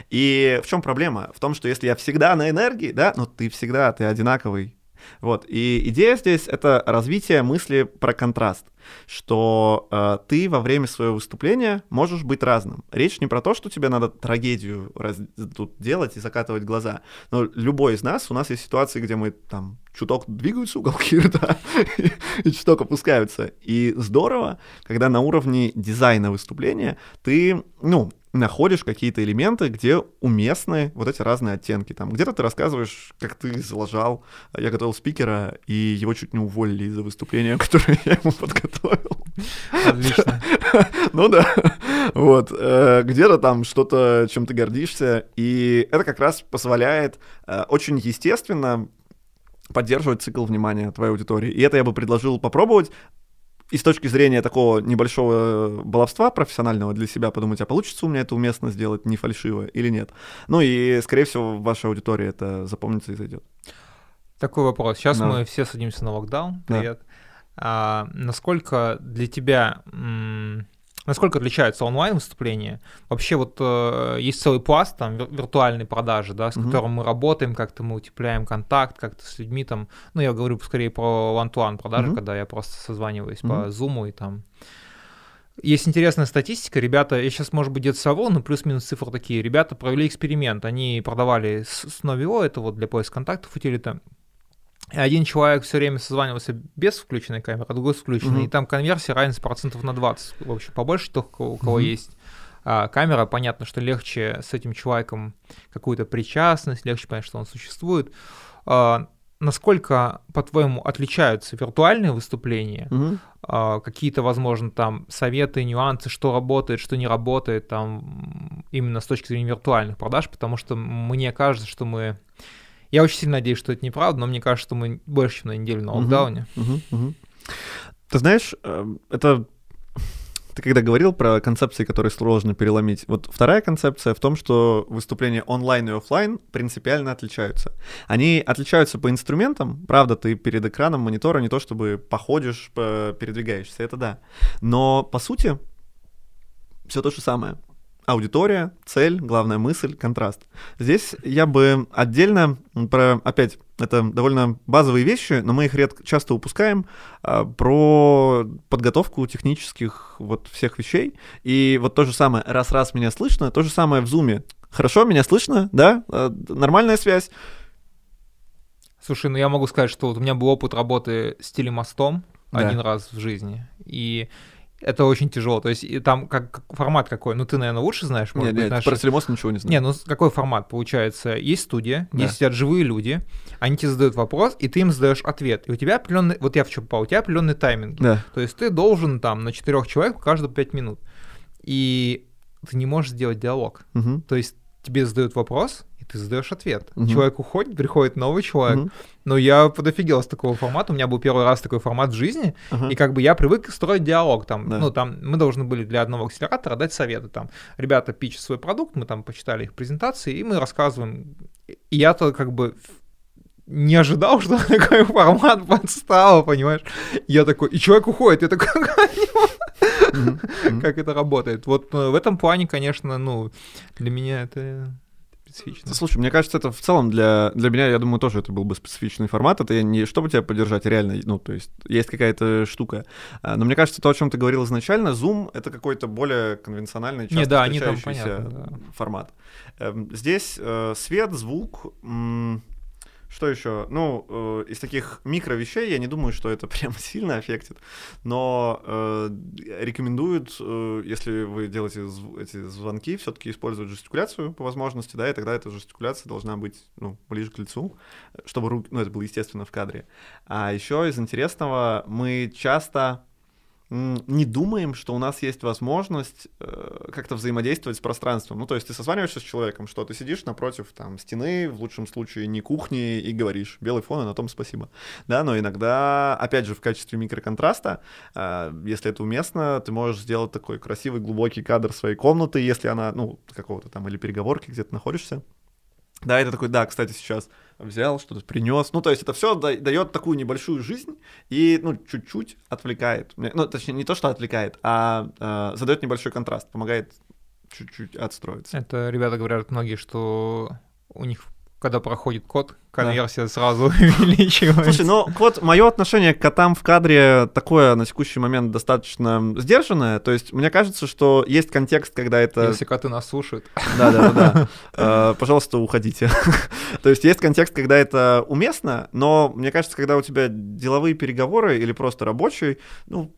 И в чем проблема? В том, что если я всегда на энергии, да, ну ты всегда, ты одинаковый. Вот, и идея здесь — это развитие мысли про контраст что э, ты во время своего выступления можешь быть разным. Речь не про то, что тебе надо трагедию раз, тут делать и закатывать глаза, но любой из нас, у нас есть ситуации, где мы там чуток двигаются уголки рта и чуток опускаются. И здорово, когда на уровне дизайна выступления ты, ну, находишь какие-то элементы, где уместны вот эти разные оттенки. Там где-то ты рассказываешь, как ты залажал. Я готовил спикера, и его чуть не уволили из-за выступления, которое я ему подготовил. Отлично. Ну да. Вот. Э, где-то там что-то, чем ты гордишься. И это как раз позволяет э, очень естественно поддерживать цикл внимания твоей аудитории. И это я бы предложил попробовать и с точки зрения такого небольшого баловства профессионального для себя подумать, а получится у меня это уместно сделать, не фальшиво или нет. Ну и, скорее всего, ваша аудитория это запомнится и зайдет. Такой вопрос. Сейчас да. мы все садимся на локдаун. Привет. Да. А, насколько для тебя Насколько отличаются онлайн-выступления? Вообще вот э, есть целый пласт там виртуальной продажи, да, с mm-hmm. которым мы работаем, как-то мы утепляем контакт, как-то с людьми там. Ну, я говорю скорее про one-to-one продажи, mm-hmm. когда я просто созваниваюсь mm-hmm. по Zoom и там есть интересная статистика, ребята, я сейчас, может быть, где-то совру, но плюс-минус цифры такие. Ребята провели эксперимент, они продавали с, Novio, это вот для поиска контактов утилита, один человек все время созванивался без включенной камеры, а другой с включенной. Mm-hmm. И там конверсия разница процентов на 20. В общем, побольше тех, у кого mm-hmm. есть а, камера. Понятно, что легче с этим человеком какую-то причастность, легче понять, что он существует. А, насколько, по-твоему, отличаются виртуальные выступления? Mm-hmm. А, какие-то, возможно, там советы, нюансы, что работает, что не работает, там именно с точки зрения виртуальных продаж, потому что мне кажется, что мы я очень сильно надеюсь, что это неправда, но мне кажется, что мы больше, чем на неделю на локдауне. Uh-huh, uh-huh. Ты знаешь, эм, это ты когда говорил про концепции, которые сложно переломить, вот вторая концепция в том, что выступления онлайн и офлайн принципиально отличаются. Они отличаются по инструментам, правда, ты перед экраном монитора не то чтобы походишь, передвигаешься, это да. Но по сути все то же самое аудитория, цель, главная мысль, контраст. Здесь я бы отдельно про, опять, это довольно базовые вещи, но мы их редко, часто упускаем, а, про подготовку технических вот всех вещей. И вот то же самое, раз-раз меня слышно, то же самое в зуме. Хорошо, меня слышно, да? А, нормальная связь. Слушай, ну я могу сказать, что вот у меня был опыт работы с телемостом да. один раз в жизни. И это очень тяжело. То есть и там как, формат какой? Ну, ты, наверное, лучше знаешь. Может нет, быть, нет, наш... про телемост ничего не знаю. Не, ну какой формат получается? Есть студия, да. есть сидят живые люди, они тебе задают вопрос, и ты им задаешь ответ. И у тебя определенный, вот я в чем попал, у тебя определенный тайминг. Да. То есть ты должен там на четырех человек каждые пять минут. И ты не можешь сделать диалог. Угу. То есть тебе задают вопрос, ты задаешь ответ. Угу. Человек уходит, приходит новый человек. Угу. Но я подофигел с такого формата. У меня был первый раз такой формат в жизни, угу. и как бы я привык строить диалог. Там, да. Ну, там мы должны были для одного акселератора дать советы. Там ребята пичат свой продукт, мы там почитали их презентации, и мы рассказываем. И я-то как бы не ожидал, что такой формат подстава, понимаешь? Я такой, и человек уходит, я такой, как это работает. Вот э, в этом плане, конечно, ну, для меня это специфично. Слушай, мне кажется, это в целом для, для меня, я думаю, тоже это был бы специфичный формат. Это не чтобы тебя поддержать, реально, ну, то есть есть какая-то штука. А, но мне кажется, то, о чем ты говорил изначально, Zoom — это какой-то более конвенциональный, часто не, да, встречающийся понятно, да. формат. Эм, здесь э, свет, звук... Что еще? Ну, э, из таких микро вещей я не думаю, что это прям сильно аффектит, но э, рекомендуют, э, если вы делаете зв- эти звонки, все-таки использовать жестикуляцию по возможности, да, и тогда эта жестикуляция должна быть ну, ближе к лицу, чтобы руки, ну, это было естественно в кадре. А еще из интересного мы часто не думаем, что у нас есть возможность э, как-то взаимодействовать с пространством. Ну, то есть ты созваниваешься с человеком, что ты сидишь напротив там стены, в лучшем случае не кухни, и говоришь, белый фон, и на том спасибо. Да, но иногда, опять же, в качестве микроконтраста, э, если это уместно, ты можешь сделать такой красивый, глубокий кадр своей комнаты, если она, ну, какого-то там, или переговорки, где ты находишься. Да, это такой, да, кстати, сейчас взял, что-то принес. Ну, то есть это все дает такую небольшую жизнь и, ну, чуть-чуть отвлекает. Ну, точнее, не то, что отвлекает, а э, задает небольшой контраст, помогает чуть-чуть отстроиться. Это ребята говорят многие, что у них когда проходит код, конверсия да. сразу увеличивается. Слушай, ну код, мое отношение к котам в кадре такое на текущий момент достаточно сдержанное. То есть мне кажется, что есть контекст, когда это... Если коты нас слушают. Да, да, да. Э, пожалуйста, уходите. То есть есть контекст, когда это уместно, но мне кажется, когда у тебя деловые переговоры или просто рабочие, ну,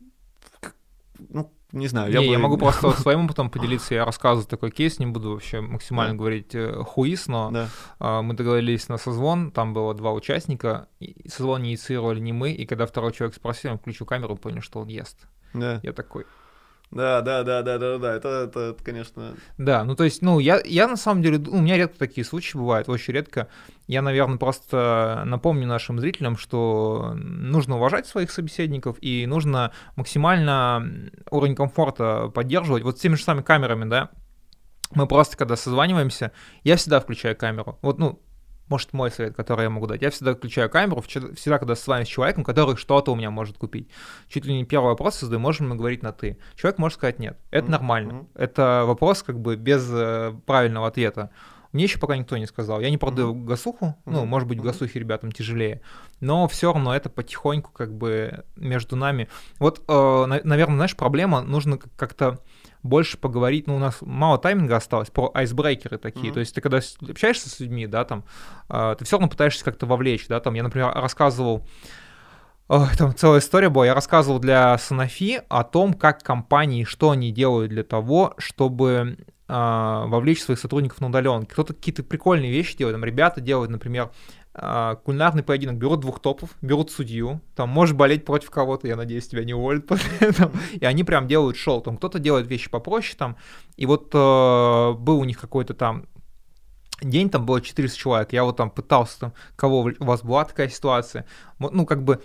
ну не знаю. Не, я, бы... я могу просто своим опытом поделиться. Я рассказываю такой кейс, не буду вообще максимально да. говорить э, хуис, но да. э, мы договорились на созвон, там было два участника, и созвон инициировали не мы, и когда второй человек спросил, я включу камеру, понял, что он ест. Да. Я такой, да, да, да, да, да, да, это, это, это, конечно. Да, ну то есть, ну, я, я на самом деле, у меня редко такие случаи бывают, очень редко. Я, наверное, просто напомню нашим зрителям, что нужно уважать своих собеседников и нужно максимально уровень комфорта поддерживать. Вот с теми же самыми камерами, да, мы просто, когда созваниваемся, я всегда включаю камеру. Вот, ну, может, мой совет, который я могу дать. Я всегда включаю камеру, всегда, когда с вами с человеком, который что-то у меня может купить. Чуть ли не первый вопрос задаю, можем мы говорить на «ты». Человек может сказать «нет». Это mm-hmm. нормально. Это вопрос как бы без э, правильного ответа. Мне еще пока никто не сказал. Я не продаю mm-hmm. гасуху, mm-hmm. ну, может быть, в гасухе ребятам тяжелее, но все равно это потихоньку как бы между нами. Вот, э, наверное, знаешь, проблема, нужно как-то больше поговорить, ну, у нас мало тайминга осталось, про айсбрейкеры такие, mm-hmm. то есть ты когда общаешься с людьми, да, там, э, ты все равно пытаешься как-то вовлечь, да, там, я, например, рассказывал, Ой, там целая история была. Я рассказывал для Sanofi о том, как компании, что они делают для того, чтобы э, вовлечь своих сотрудников на удаленке. Кто-то какие-то прикольные вещи делает. Там ребята делают, например, а, кулинарный поединок, берут двух топов, берут судью, там можешь болеть против кого-то, я надеюсь, тебя не уволят после этого, и они прям делают шоу, там кто-то делает вещи попроще там, и вот э, был у них какой-то там день, там было 400 человек, я вот там пытался, там, кого у вас была такая ситуация, ну, как бы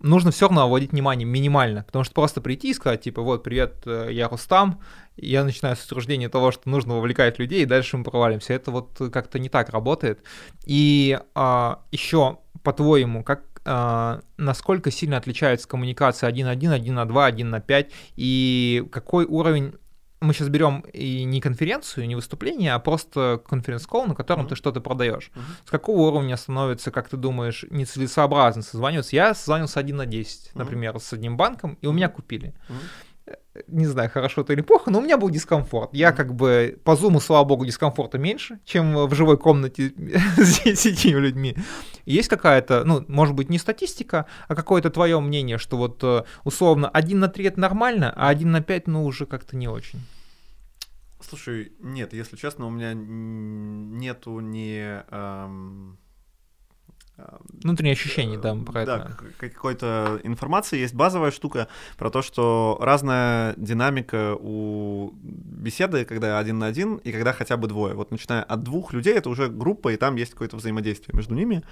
нужно все равно вводить внимание минимально, потому что просто прийти и сказать, типа, вот, привет, э, я Рустам, я начинаю с утверждения того, что нужно вовлекать людей, и дальше мы провалимся. Это вот как-то не так работает. И а, еще, по-твоему, как а, насколько сильно отличается коммуникация 1.1, 1.2, 1 на 5, и какой уровень мы сейчас берем и не конференцию, не выступление, а просто конференц-колл, на котором mm-hmm. ты что-то продаешь. Mm-hmm. С какого уровня становится, как ты думаешь, нецелесообразно созваниваться? Я созванивался один на 10, mm-hmm. например, с одним банком, и у меня купили. Mm-hmm. Не знаю, хорошо это или плохо, но у меня был дискомфорт. Я как бы по зуму, слава богу, дискомфорта меньше, чем в живой комнате с десятью людьми. Есть какая-то, ну, может быть, не статистика, а какое-то твое мнение, что вот э, условно один на три это нормально, а один на пять, ну, уже как-то не очень. Слушай, нет, если честно, у меня нету ни... Эм Внутреннее ощущение, да, про да, какой-то информации есть базовая штука про то, что разная динамика у беседы, когда один на один, и когда хотя бы двое. Вот начиная от двух людей, это уже группа, и там есть какое-то взаимодействие между ними.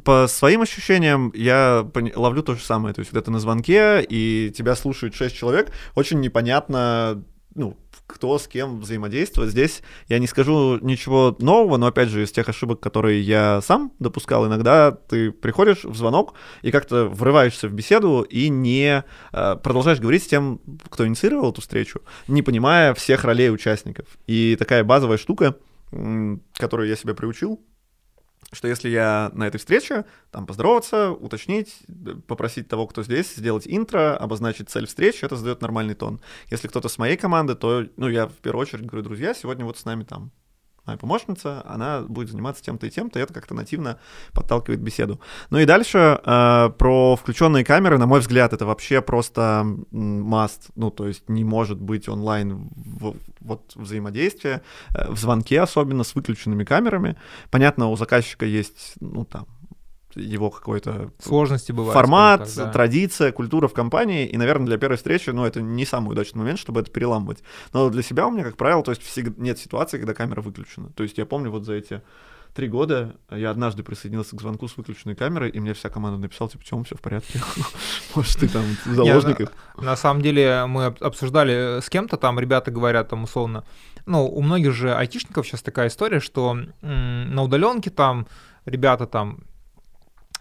По своим ощущениям я ловлю то же самое. То есть, когда ты на звонке, и тебя слушают шесть человек, очень непонятно, ну, кто с кем взаимодействует. Здесь я не скажу ничего нового, но опять же из тех ошибок, которые я сам допускал, иногда ты приходишь в звонок и как-то врываешься в беседу и не э, продолжаешь говорить с тем, кто инициировал эту встречу, не понимая всех ролей участников. И такая базовая штука, которую я себя приучил, что если я на этой встрече, там поздороваться, уточнить, попросить того, кто здесь, сделать интро, обозначить цель встречи, это задает нормальный тон. Если кто-то с моей команды, то, ну, я в первую очередь говорю, друзья, сегодня вот с нами там моя помощница, она будет заниматься тем-то и тем-то, и это как-то нативно подталкивает беседу. Ну и дальше э, про включенные камеры, на мой взгляд, это вообще просто must, ну то есть не может быть онлайн в, вот взаимодействие, э, в звонке особенно с выключенными камерами. Понятно, у заказчика есть, ну там, его какой-то сложности бывают. Формат, так, да. традиция, культура в компании. И, наверное, для первой встречи, ну, это не самый удачный момент, чтобы это переламывать. Но для себя у меня, как правило, то есть всегда нет ситуации, когда камера выключена. То есть я помню вот за эти три года я однажды присоединился к звонку с выключенной камерой, и мне вся команда написала, типа, Тём, все в порядке. Может, ты там в заложниках. На самом деле мы обсуждали с кем-то, там ребята говорят, там, условно, ну, у многих же айтишников сейчас такая история, что на удаленке там ребята там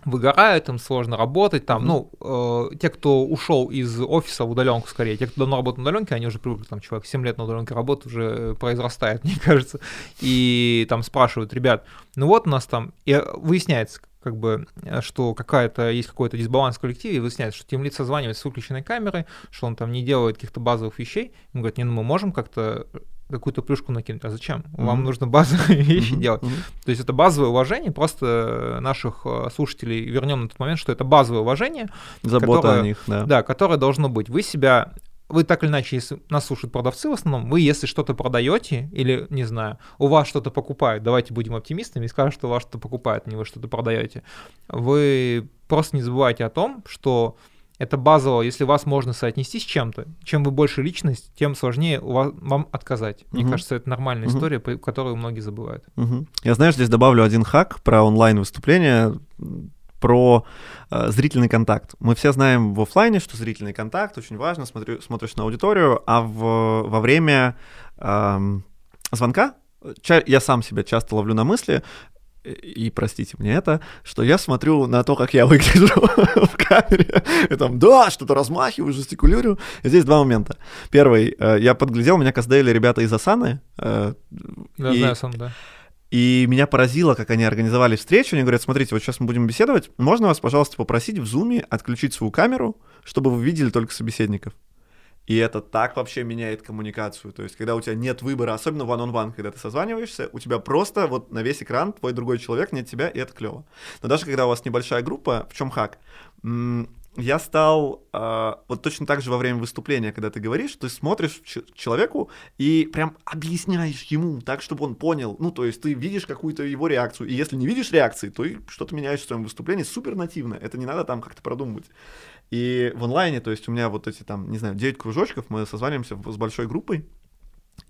выгорают, им сложно работать, там, mm-hmm. ну, э, те, кто ушел из офиса в удаленку скорее, те, кто давно работает на удаленке, они уже привыкли, там, человек 7 лет на удаленке работает, уже произрастает, мне кажется, и там спрашивают, ребят, ну вот у нас там, и выясняется, как бы, что какая-то, есть какой-то дисбаланс в коллективе, и выясняется, что тем лиц созванивается с выключенной камерой, что он там не делает каких-то базовых вещей, ему говорят, не, ну мы можем как-то какую-то плюшку накинуть. А зачем? Mm-hmm. Вам нужно базовые вещи mm-hmm. делать. Mm-hmm. То есть это базовое уважение, просто наших э, слушателей вернем на тот момент, что это базовое уважение. Забота которое, о них, да. Да, которое должно быть. Вы себя вы так или иначе, если нас слушают продавцы в основном, вы если что-то продаете или, не знаю, у вас что-то покупают, давайте будем оптимистами и скажем, что у вас что-то покупают, а не вы что-то продаете, вы просто не забывайте о том, что это базово, если вас можно соотнести с чем-то. Чем вы больше личность, тем сложнее вас, вам отказать. Мне угу. кажется, это нормальная угу. история, которую многие забывают. Угу. Я, знаешь, здесь добавлю один хак про онлайн-выступления про э, зрительный контакт. Мы все знаем в офлайне, что зрительный контакт очень важно, смотрю, смотришь на аудиторию, а в, во время э, звонка я сам себя часто ловлю на мысли, и простите мне это, что я смотрю на то, как я выгляжу в камере, и там, да, что-то размахиваю, жестикулирую. И здесь два момента. Первый, э, я подглядел, меня каздейли ребята из Асаны. Э, да, и, знаю сам, да. И меня поразило, как они организовали встречу. Они говорят, смотрите, вот сейчас мы будем беседовать, можно вас, пожалуйста, попросить в зуме отключить свою камеру, чтобы вы видели только собеседников. И это так вообще меняет коммуникацию. То есть, когда у тебя нет выбора, особенно one-on-one, когда ты созваниваешься, у тебя просто вот на весь экран твой другой человек, нет тебя, и это клево. Но даже когда у вас небольшая группа, в чем хак? Я стал э, вот точно так же во время выступления, когда ты говоришь, ты смотришь человеку и прям объясняешь ему так, чтобы он понял. Ну, то есть ты видишь какую-то его реакцию. И если не видишь реакции, то и что-то меняешь в своем выступлении супер нативно. Это не надо там как-то продумывать. И в онлайне, то есть у меня вот эти там, не знаю, 9 кружочков, мы созваниваемся с большой группой,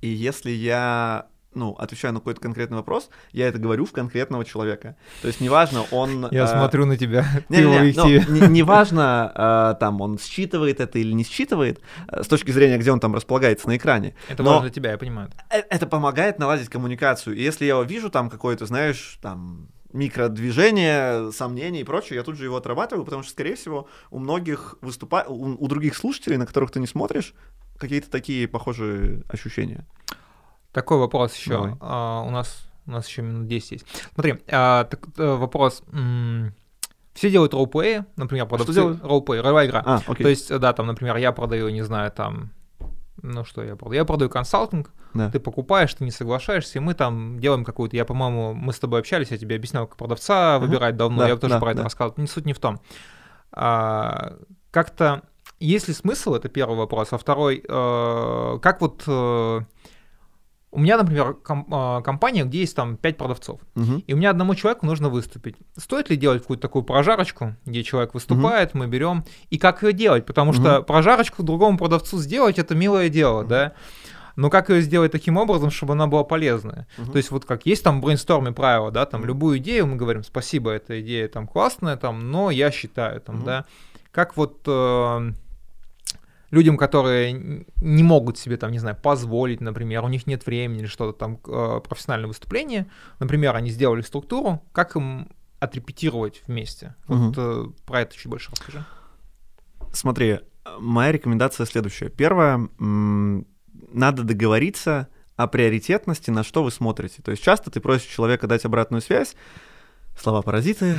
и если я ну, отвечаю на какой-то конкретный вопрос, я это говорю в конкретного человека. То есть неважно, он... Я э, смотрю на тебя. Не, не, ну, не, неважно, э, там, он считывает это или не считывает, э, с точки зрения, где он там располагается на экране. Это важно для тебя, я понимаю. Э, это помогает наладить коммуникацию. И если я вижу там какой-то, знаешь, там, микродвижения, сомнений и прочее, я тут же его отрабатываю, потому что, скорее всего, у многих выступа... у, у других слушателей, на которых ты не смотришь, какие-то такие похожие ощущения. Такой вопрос еще. А, у нас у нас еще минут 10 есть. Смотри, а, так, э, вопрос. Все делают роллплеи, например, продавцы. Что делают? Роллплей, ролевая игра. А, окей. То есть, да, там, например, я продаю, не знаю, там, ну что я продаю? Я продаю консалтинг, да. ты покупаешь, ты не соглашаешься, и мы там делаем какую-то, я, по-моему, мы с тобой общались, я тебе объяснял, как продавца выбирать давно, да, я тоже да, про да. это рассказывал, не суть не в том. А, как-то есть ли смысл, это первый вопрос, а второй, э, как вот э, у меня, например, а, компания, где есть там 5 продавцов, угу. и у меня одному человеку нужно выступить. Стоит ли делать какую-то такую прожарочку, где человек выступает, угу. мы берем, и как ее делать? Потому угу. что прожарочку другому продавцу сделать это милое дело, угу. да? Но как ее сделать таким образом, чтобы она была полезная? Uh-huh. То есть вот как есть там брейнсторме правила, да, там любую идею мы говорим, спасибо, эта идея там классная, там, но я считаю, там, uh-huh. да. Как вот э, людям, которые не могут себе, там, не знаю, позволить, например, у них нет времени или что-то там, э, профессиональное выступление, например, они сделали структуру, как им отрепетировать вместе? Угу. Вот э, про это чуть больше расскажи. Смотри, моя рекомендация следующая. Первое, надо договориться о приоритетности, на что вы смотрите. То есть часто ты просишь человека дать обратную связь, слова паразиты,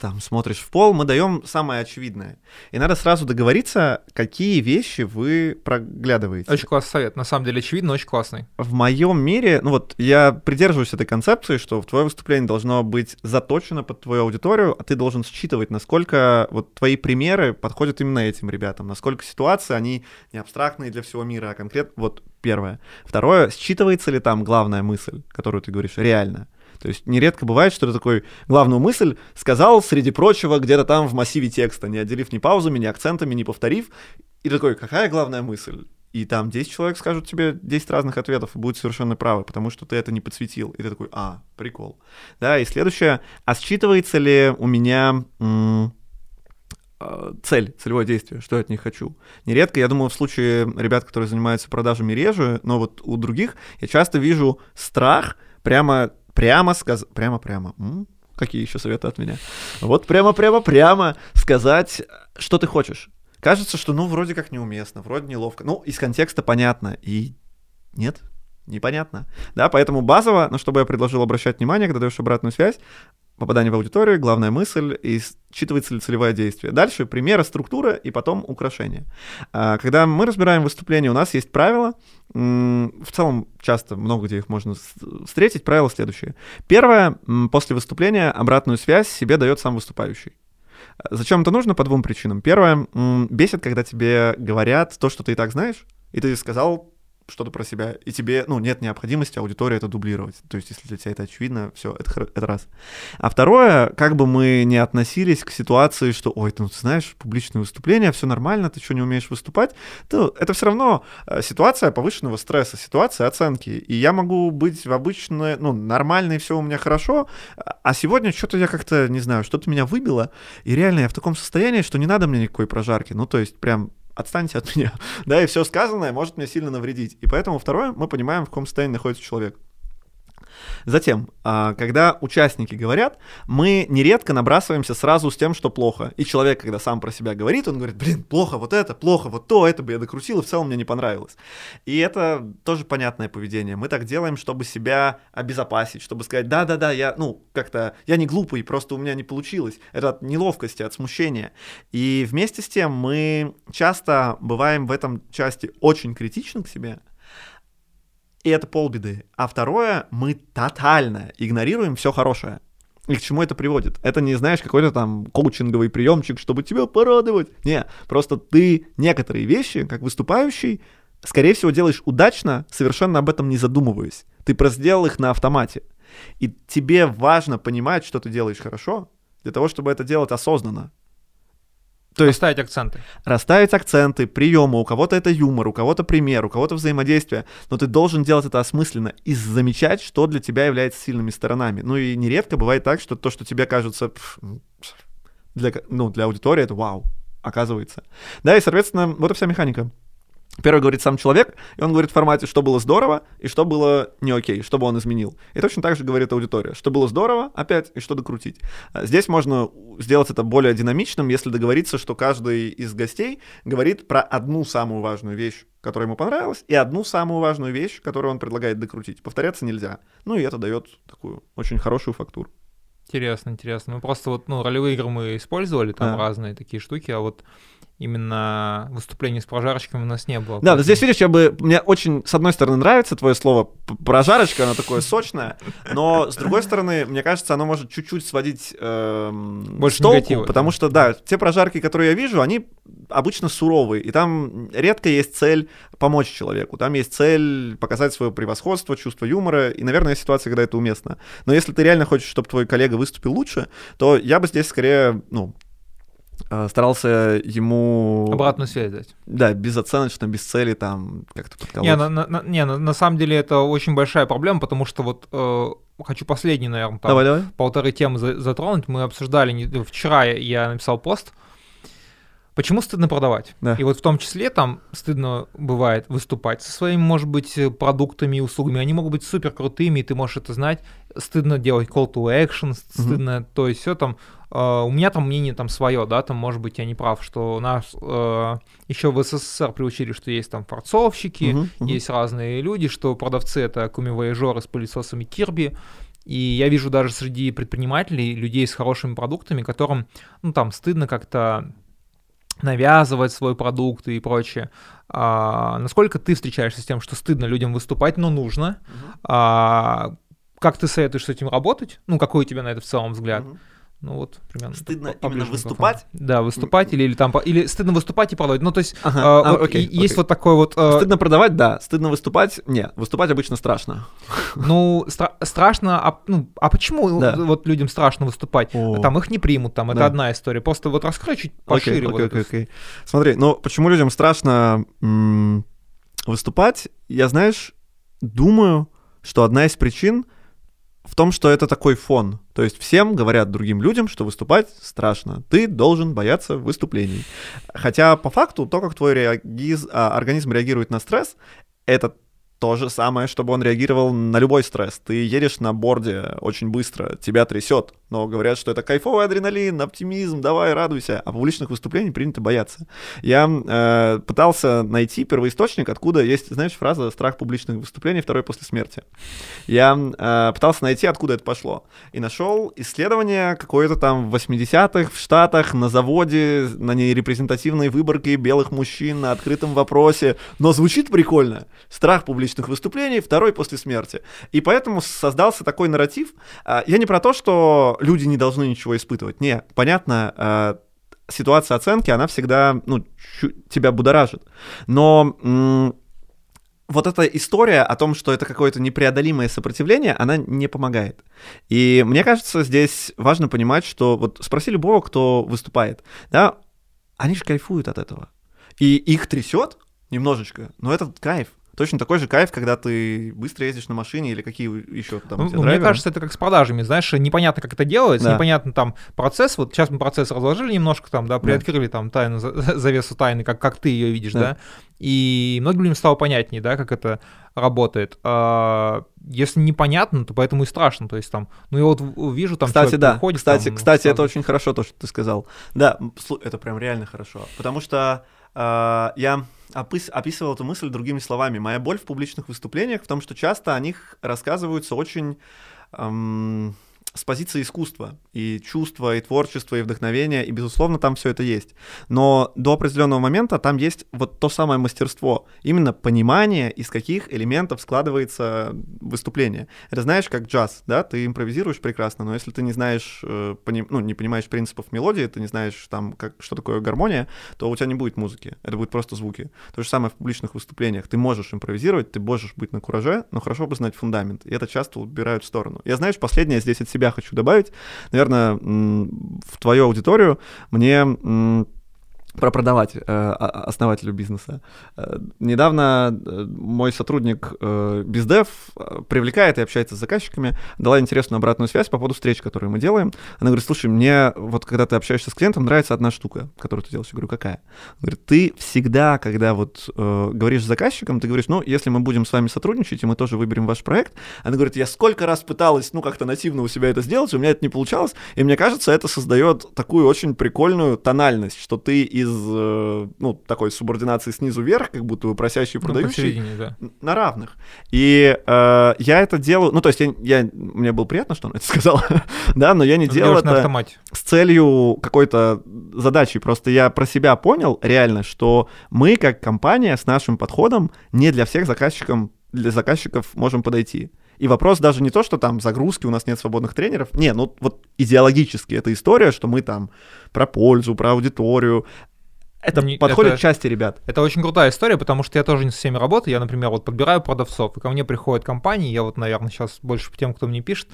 там смотришь в пол, мы даем самое очевидное. И надо сразу договориться, какие вещи вы проглядываете. Очень классный совет. На самом деле очевидно, очень классный. В моем мире, ну вот я придерживаюсь этой концепции, что в твое выступление должно быть заточено под твою аудиторию, а ты должен считывать, насколько вот твои примеры подходят именно этим ребятам, насколько ситуации, они не абстрактные для всего мира, а конкретно вот первое. Второе, считывается ли там главная мысль, которую ты говоришь, реально. То есть нередко бывает, что ты такой главную мысль сказал, среди прочего, где-то там в массиве текста, не отделив ни паузами, ни акцентами, не повторив. И такой, какая главная мысль? И там 10 человек скажут тебе 10 разных ответов и будут совершенно правы, потому что ты это не подсветил. И ты такой, а, прикол. Да, и следующее, а считывается ли у меня м- а, цель, целевое действие, что я от них хочу. Нередко, я думаю, в случае ребят, которые занимаются продажами реже, но вот у других я часто вижу страх прямо прямо сказать, прямо-прямо, какие еще советы от меня? Вот прямо-прямо-прямо сказать, что ты хочешь. Кажется, что ну вроде как неуместно, вроде неловко. Ну, из контекста понятно. И нет, непонятно. Да, поэтому базово, на что бы я предложил обращать внимание, когда даешь обратную связь, попадание в аудиторию, главная мысль, и считывается ли целевое действие. Дальше примеры, структура и потом украшения. А, когда мы разбираем выступление, у нас есть правила, в целом часто много где их можно встретить. Правило следующее. Первое, после выступления обратную связь себе дает сам выступающий. Зачем это нужно? По двум причинам. Первое, бесит, когда тебе говорят то, что ты и так знаешь, и ты сказал что-то про себя, и тебе, ну, нет необходимости аудитории это дублировать. То есть, если для тебя это очевидно, все, это, это раз. А второе, как бы мы ни относились к ситуации, что, ой, ты, ну, ты знаешь, публичное выступление, все нормально, ты что, не умеешь выступать, то это все равно э, ситуация повышенного стресса, ситуация оценки. И я могу быть в обычной, ну, нормально, и все у меня хорошо, а сегодня что-то я как-то, не знаю, что-то меня выбило, и реально я в таком состоянии, что не надо мне никакой прожарки. Ну, то есть, прям отстаньте от меня. да, и все сказанное может мне сильно навредить. И поэтому второе, мы понимаем, в каком состоянии находится человек. Затем, а, когда участники говорят, мы нередко набрасываемся сразу с тем, что плохо. И человек, когда сам про себя говорит, он говорит, блин, плохо вот это, плохо вот то, это бы я докрутил, и в целом мне не понравилось. И это тоже понятное поведение. Мы так делаем, чтобы себя обезопасить, чтобы сказать, да-да-да, я, ну, как-то, я не глупый, просто у меня не получилось. Это от неловкости, от смущения. И вместе с тем мы часто бываем в этом части очень критичны к себе, и это полбеды. А второе, мы тотально игнорируем все хорошее. И к чему это приводит? Это не, знаешь, какой-то там коучинговый приемчик, чтобы тебя порадовать. Не, просто ты некоторые вещи, как выступающий, скорее всего, делаешь удачно, совершенно об этом не задумываясь. Ты просто сделал их на автомате. И тебе важно понимать, что ты делаешь хорошо, для того, чтобы это делать осознанно. То есть расставить акценты. Расставить акценты, приемы. У кого-то это юмор, у кого-то пример, у кого-то взаимодействие. Но ты должен делать это осмысленно и замечать, что для тебя является сильными сторонами. Ну и нередко бывает так, что то, что тебе кажется для, ну, для аудитории, это вау, оказывается. Да, и, соответственно, вот и вся механика. Первый говорит сам человек, и он говорит в формате, что было здорово и что было не окей, что бы он изменил. И точно так же говорит аудитория, что было здорово опять и что докрутить. А здесь можно сделать это более динамичным, если договориться, что каждый из гостей говорит про одну самую важную вещь, которая ему понравилась, и одну самую важную вещь, которую он предлагает докрутить. Повторяться нельзя. Ну и это дает такую очень хорошую фактуру. Интересно, интересно. Мы просто вот, ну, ролевые игры мы использовали, там А. разные такие штуки, а вот именно выступление с прожарочками у нас не было. Да, но здесь, видишь, я бы... Мне очень, с одной стороны, нравится твое слово прожарочка, оно такое сочное, но, с другой стороны, мне кажется, оно может чуть-чуть сводить эм, Больше толку, негатива, потому что, да, те прожарки, которые я вижу, они обычно суровые, и там редко есть цель помочь человеку, там есть цель показать свое превосходство, чувство юмора, и, наверное, есть ситуации, когда это уместно. Но если ты реально хочешь, чтобы твой коллега выступил лучше, то я бы здесь скорее, ну, старался ему... Обратную связь дать. Да, безоценочно, без цели там как-то подколоть. Не, на, на- не, на, на самом деле это очень большая проблема, потому что вот э, хочу последний, наверное, там, Давай, давай. полторы темы за- затронуть. Мы обсуждали, не- вчера я- написал пост, почему стыдно продавать. Да. И вот в том числе там стыдно бывает выступать со своими, может быть, э, продуктами и услугами. Они могут быть супер крутыми, и ты можешь это знать. Стыдно делать call to action, стыдно, то есть все там. Э, у меня там мнение там свое, да, там, может быть, я не прав, что у нас э, еще в СССР приучили, что есть там форцовщики, Мгм, мгм. есть разные люди, что продавцы это куми-вояжеры с пылесосами Кирби. И я вижу даже среди предпринимателей людей с хорошими продуктами, которым, ну, там, стыдно как-то навязывать свой продукт и прочее. А, насколько ты встречаешься с тем, что стыдно людям выступать, но нужно? А, как ты советуешь с этим работать? Ну, какой у тебя на это в целом взгляд? Мгм. Ну вот, примерно. Стыдно по- именно выступать? Да, выступать или, или там... Или стыдно выступать и продавать. Ну, то есть, Ага, а, а, вот окей, и- есть окей. вот такой вот... э, Стыдно продавать, да. Стыдно выступать, нет. Выступать обычно страшно. Ну, стра- страшно, а, ну, а почему Да. вот людям страшно выступать? О. Там их не примут, там, это Да. одна история. Просто вот раскрой чуть пошире. Окей, вот окей, окей, окей. Смотри, ну почему людям страшно м, выступать? Я, знаешь, думаю, что одна из причин в том, что это такой фон. То есть всем говорят другим людям, что выступать страшно. Ты должен бояться выступлений. Хотя по факту то, как твой реагиз- а, организм реагирует на стресс, это то же самое, чтобы он реагировал на любой стресс. Ты едешь на борде очень быстро, тебя трясет, но говорят, что это кайфовый адреналин, оптимизм, давай, радуйся. А публичных выступлений принято бояться. Я э, пытался найти первоисточник, откуда есть, знаешь, фраза «страх публичных выступлений, второй после смерти». Я э, пытался найти, откуда это пошло. И нашел исследование какое-то там в 80-х в Штатах на заводе, на нерепрезентативной выборке белых мужчин на открытом вопросе. Но звучит прикольно. Страх публичных выступлений, второй после смерти. И поэтому создался такой нарратив. А, Я не про то, что люди не должны ничего испытывать. Не, понятно, а, ситуация оценки, она всегда ну, тебя будоражит. Но вот эта история о том, что это какое-то непреодолимое сопротивление, она не помогает. И мне кажется, здесь важно понимать, что вот спроси любого, кто выступает, да, они же кайфуют от этого. И их трясет немножечко, но это кайф. Точно такой же кайф, когда ты быстро ездишь на машине или какие еще там Ну, ну, мне кажется, это как с продажами, знаешь, непонятно, как это делается, Да. непонятно там процесс, вот сейчас мы процесс разложили немножко там, да, приоткрыли там тайну, за- завесу тайны, как, как ты ее видишь, Да. да, и многим людям стало понятнее, да, как это работает. А, если непонятно, то поэтому и страшно, то есть там, ну я вот вижу там Кстати, да. приходит, кстати, там, кстати, это сразу- очень хорошо то, что ты сказал. Да, это прям реально хорошо. Потому что я опис- описывал эту мысль другими словами. Моя боль в публичных выступлениях в том, что часто о них рассказываются очень эм, с позиции искусства. И чувства, и творчества, и вдохновения, и, безусловно, там все это есть. Но до определенного момента там есть вот то самое мастерство. Именно понимание, из каких элементов складывается выступление. Это знаешь, как джаз, да? Ты импровизируешь прекрасно, но если ты не знаешь, э, пони- ну, не понимаешь принципов мелодии, ты не знаешь, там, как, что такое гармония, то у тебя не будет музыки. Это будет просто звуки. То же самое в публичных выступлениях. Ты можешь импровизировать, ты можешь быть на кураже, но хорошо бы знать фундамент. И это часто убирают в сторону. Я, знаешь, последнее здесь от себя хочу добавить. Наверное, в твою аудиторию мне про продавать э, основателю бизнеса. Э, недавно э, мой сотрудник э, бездев э, привлекает и общается с заказчиками, дала интересную обратную связь по поводу встреч, которые мы делаем. Она говорит, слушай, мне вот когда ты общаешься с клиентом, нравится одна штука, которую ты делаешь. Я говорю, какая? Она говорит, ты всегда, когда вот э, говоришь с заказчиком, ты говоришь, ну, если мы будем с вами сотрудничать, и мы тоже выберем ваш проект, она говорит, я сколько раз пыталась, ну, как-то нативно у себя это сделать, у меня это не получалось, и мне кажется, это создает такую очень прикольную тональность, что ты из, э, ну, такой субординации снизу вверх, как будто бы просящий и Ну, продающий, посередине, да. на равных. И э, я это делаю, ну, то есть я, я- мне было приятно, что он это сказал, да, но я не делал это с целью какой-то задачи. Просто я про себя понял реально, что мы как компания с нашим подходом не для всех заказчиков, для заказчиков можем подойти. И вопрос даже не то, что там загрузки, у нас нет свободных тренеров. Не, ну вот идеологически эта история, что мы там про пользу, про аудиторию. Это Не- подходит это- части ребят. Это очень крутая история, потому что я тоже не со всеми работаю. Я, например, вот подбираю продавцов, и ко мне приходят компании, я вот, наверное, сейчас больше тем, кто мне пишет.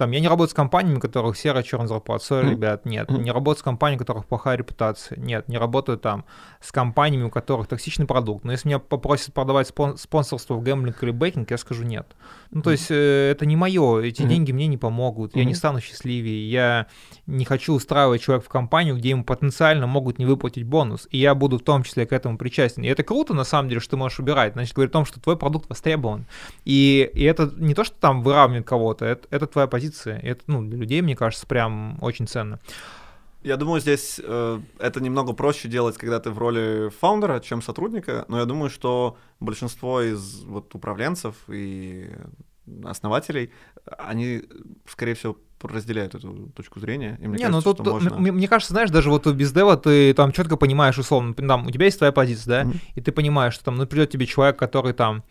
Там, я не работаю с компаниями, у которых серая черная зарплата. Мгм. ребят, нет. Не работаю с компаниями, у которых плохая репутация. Нет, не работаю там с компаниями, у которых токсичный продукт. Но если меня попросят продавать спон- спонсорство в гэмблинг или бейкинг, я скажу нет. Ну, то есть э, это не мое, эти деньги мне не помогут, я не стану счастливее, я не хочу устраивать человека в компанию, где ему потенциально могут не выплатить бонус, и я буду в том числе к этому причастен. И это круто, на самом деле, что ты можешь убирать, значит, говорит о том, что твой продукт востребован. И, и это не то, что там выравнивает кого-то, это, это твоя позиция. И это, ну, для людей, мне кажется, прям очень ценно. Я думаю, здесь э, это немного проще делать, когда ты в роли фаундера, чем сотрудника, но я думаю, что большинство из вот управленцев и основателей, они, скорее всего, разделяют эту точку зрения. И мне не, кажется, ну тут, можно... мне, мне кажется, знаешь, даже вот без дева ты там четко понимаешь, условно, там, у тебя есть твоя позиция, да, Мгм. и ты понимаешь, что там, ну, придет тебе человек, который там,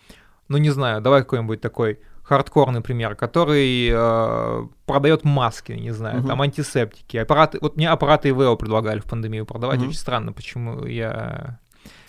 ну, не знаю, давай какой-нибудь такой хардкорный пример, который э, продает маски, не знаю, Мгм. там антисептики, аппараты, вот мне аппараты ИВО предлагали в пандемию продавать, Мгм. очень странно, почему я...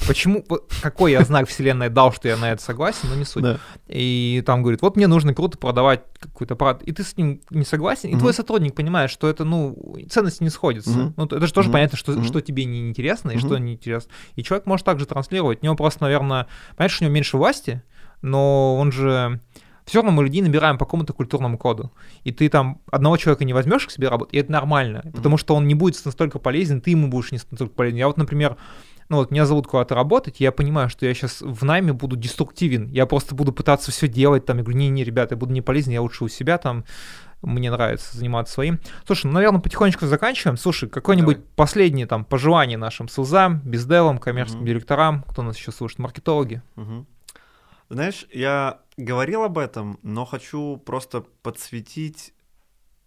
Почему, какой я знак вселенной дал, что я на это согласен, но не суть. Да. И там говорит, вот мне нужно круто продавать какой-то аппарат, и ты с ним не согласен, и Мгм. твой сотрудник понимает, что это, ну, ценности не сходятся. Мгм. Ну, это же тоже Мгм. понятно, что, что тебе не интересно и что не интересно. И человек может также транслировать. У него просто, наверное, понятно, что у него меньше власти, но он же... Все равно мы людей набираем по какому-то культурному коду. И ты там одного человека не возьмешь к себе работать, и это нормально, потому что он не будет настолько полезен, ты ему будешь не настолько полезен. Я вот, например, ну вот меня зовут куда-то работать, я понимаю, что я сейчас в найме буду деструктивен, я просто буду пытаться все делать, там, я говорю, не-не, ребята, я буду не полезен, я лучше у себя там, мне нравится заниматься своим. Слушай, ну, наверное, потихонечку заканчиваем. Слушай, какое-нибудь Давай. последнее там пожелание нашим СУЗам, бездевам, коммерческим Мгм. директорам, кто нас еще слушает, маркетологи. Мгм. Знаешь, я говорил об этом, но хочу просто подсветить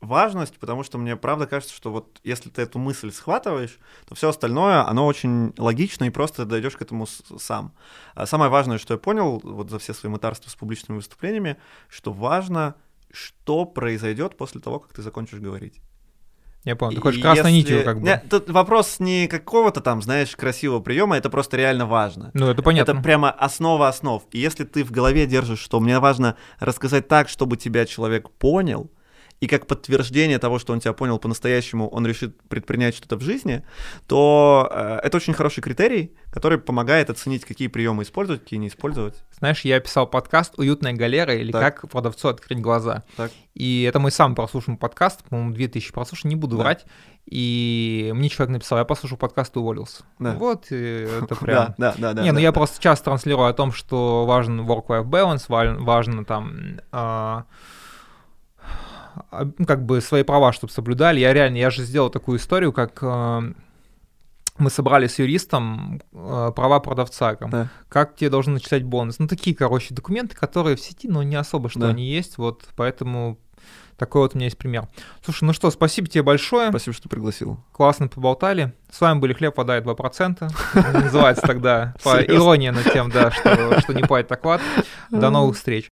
важность, потому что мне правда кажется, что вот если ты эту мысль схватываешь, то все остальное, оно очень логично и просто дойдешь к этому сам. А самое важное, что я понял вот за все свои мытарства с публичными выступлениями, что важно, что произойдет после того, как ты закончишь говорить. Я понял, ты хочешь красной если- нитью как бы. Не, тут вопрос не какого-то там, знаешь, красивого приема, это просто реально важно. Ну, это понятно. Это прямо основа основ. И если ты в голове держишь, что мне важно рассказать так, чтобы тебя человек понял, и как подтверждение того, что он тебя понял по-настоящему, он решит предпринять что-то в жизни, то э, это очень хороший критерий, который помогает оценить, какие приемы использовать, какие не использовать. Знаешь, я писал подкаст «Уютная галера» или Так. «Как продавцу открыть глаза». Так. И это мой самый прослушанный подкаст, по-моему, 2000 прослушаний, не буду Да. врать. И мне человек написал, я послушал подкаст и уволился. Да. Вот, и это прям... Да, да, да. да не, ну да, я да. просто часто транслирую о том, что важен work-life balance, важно, там а, ну, как бы свои права, чтобы соблюдали. Я реально, я же сделал такую историю, как а, мы собрали с юристом а, права продавца, там, Да. как тебе должны начислять бонус. Ну, такие, короче, документы, которые в сети, но не особо, что Да. они есть, вот, поэтому такой вот у меня есть пример. Слушай, ну что, спасибо тебе большое. Спасибо, что пригласил. Классно поболтали. С вами были Хлеб, вода и 2%. Называется тогда по ирония над тем, да, что, что не платит оклад. До новых встреч.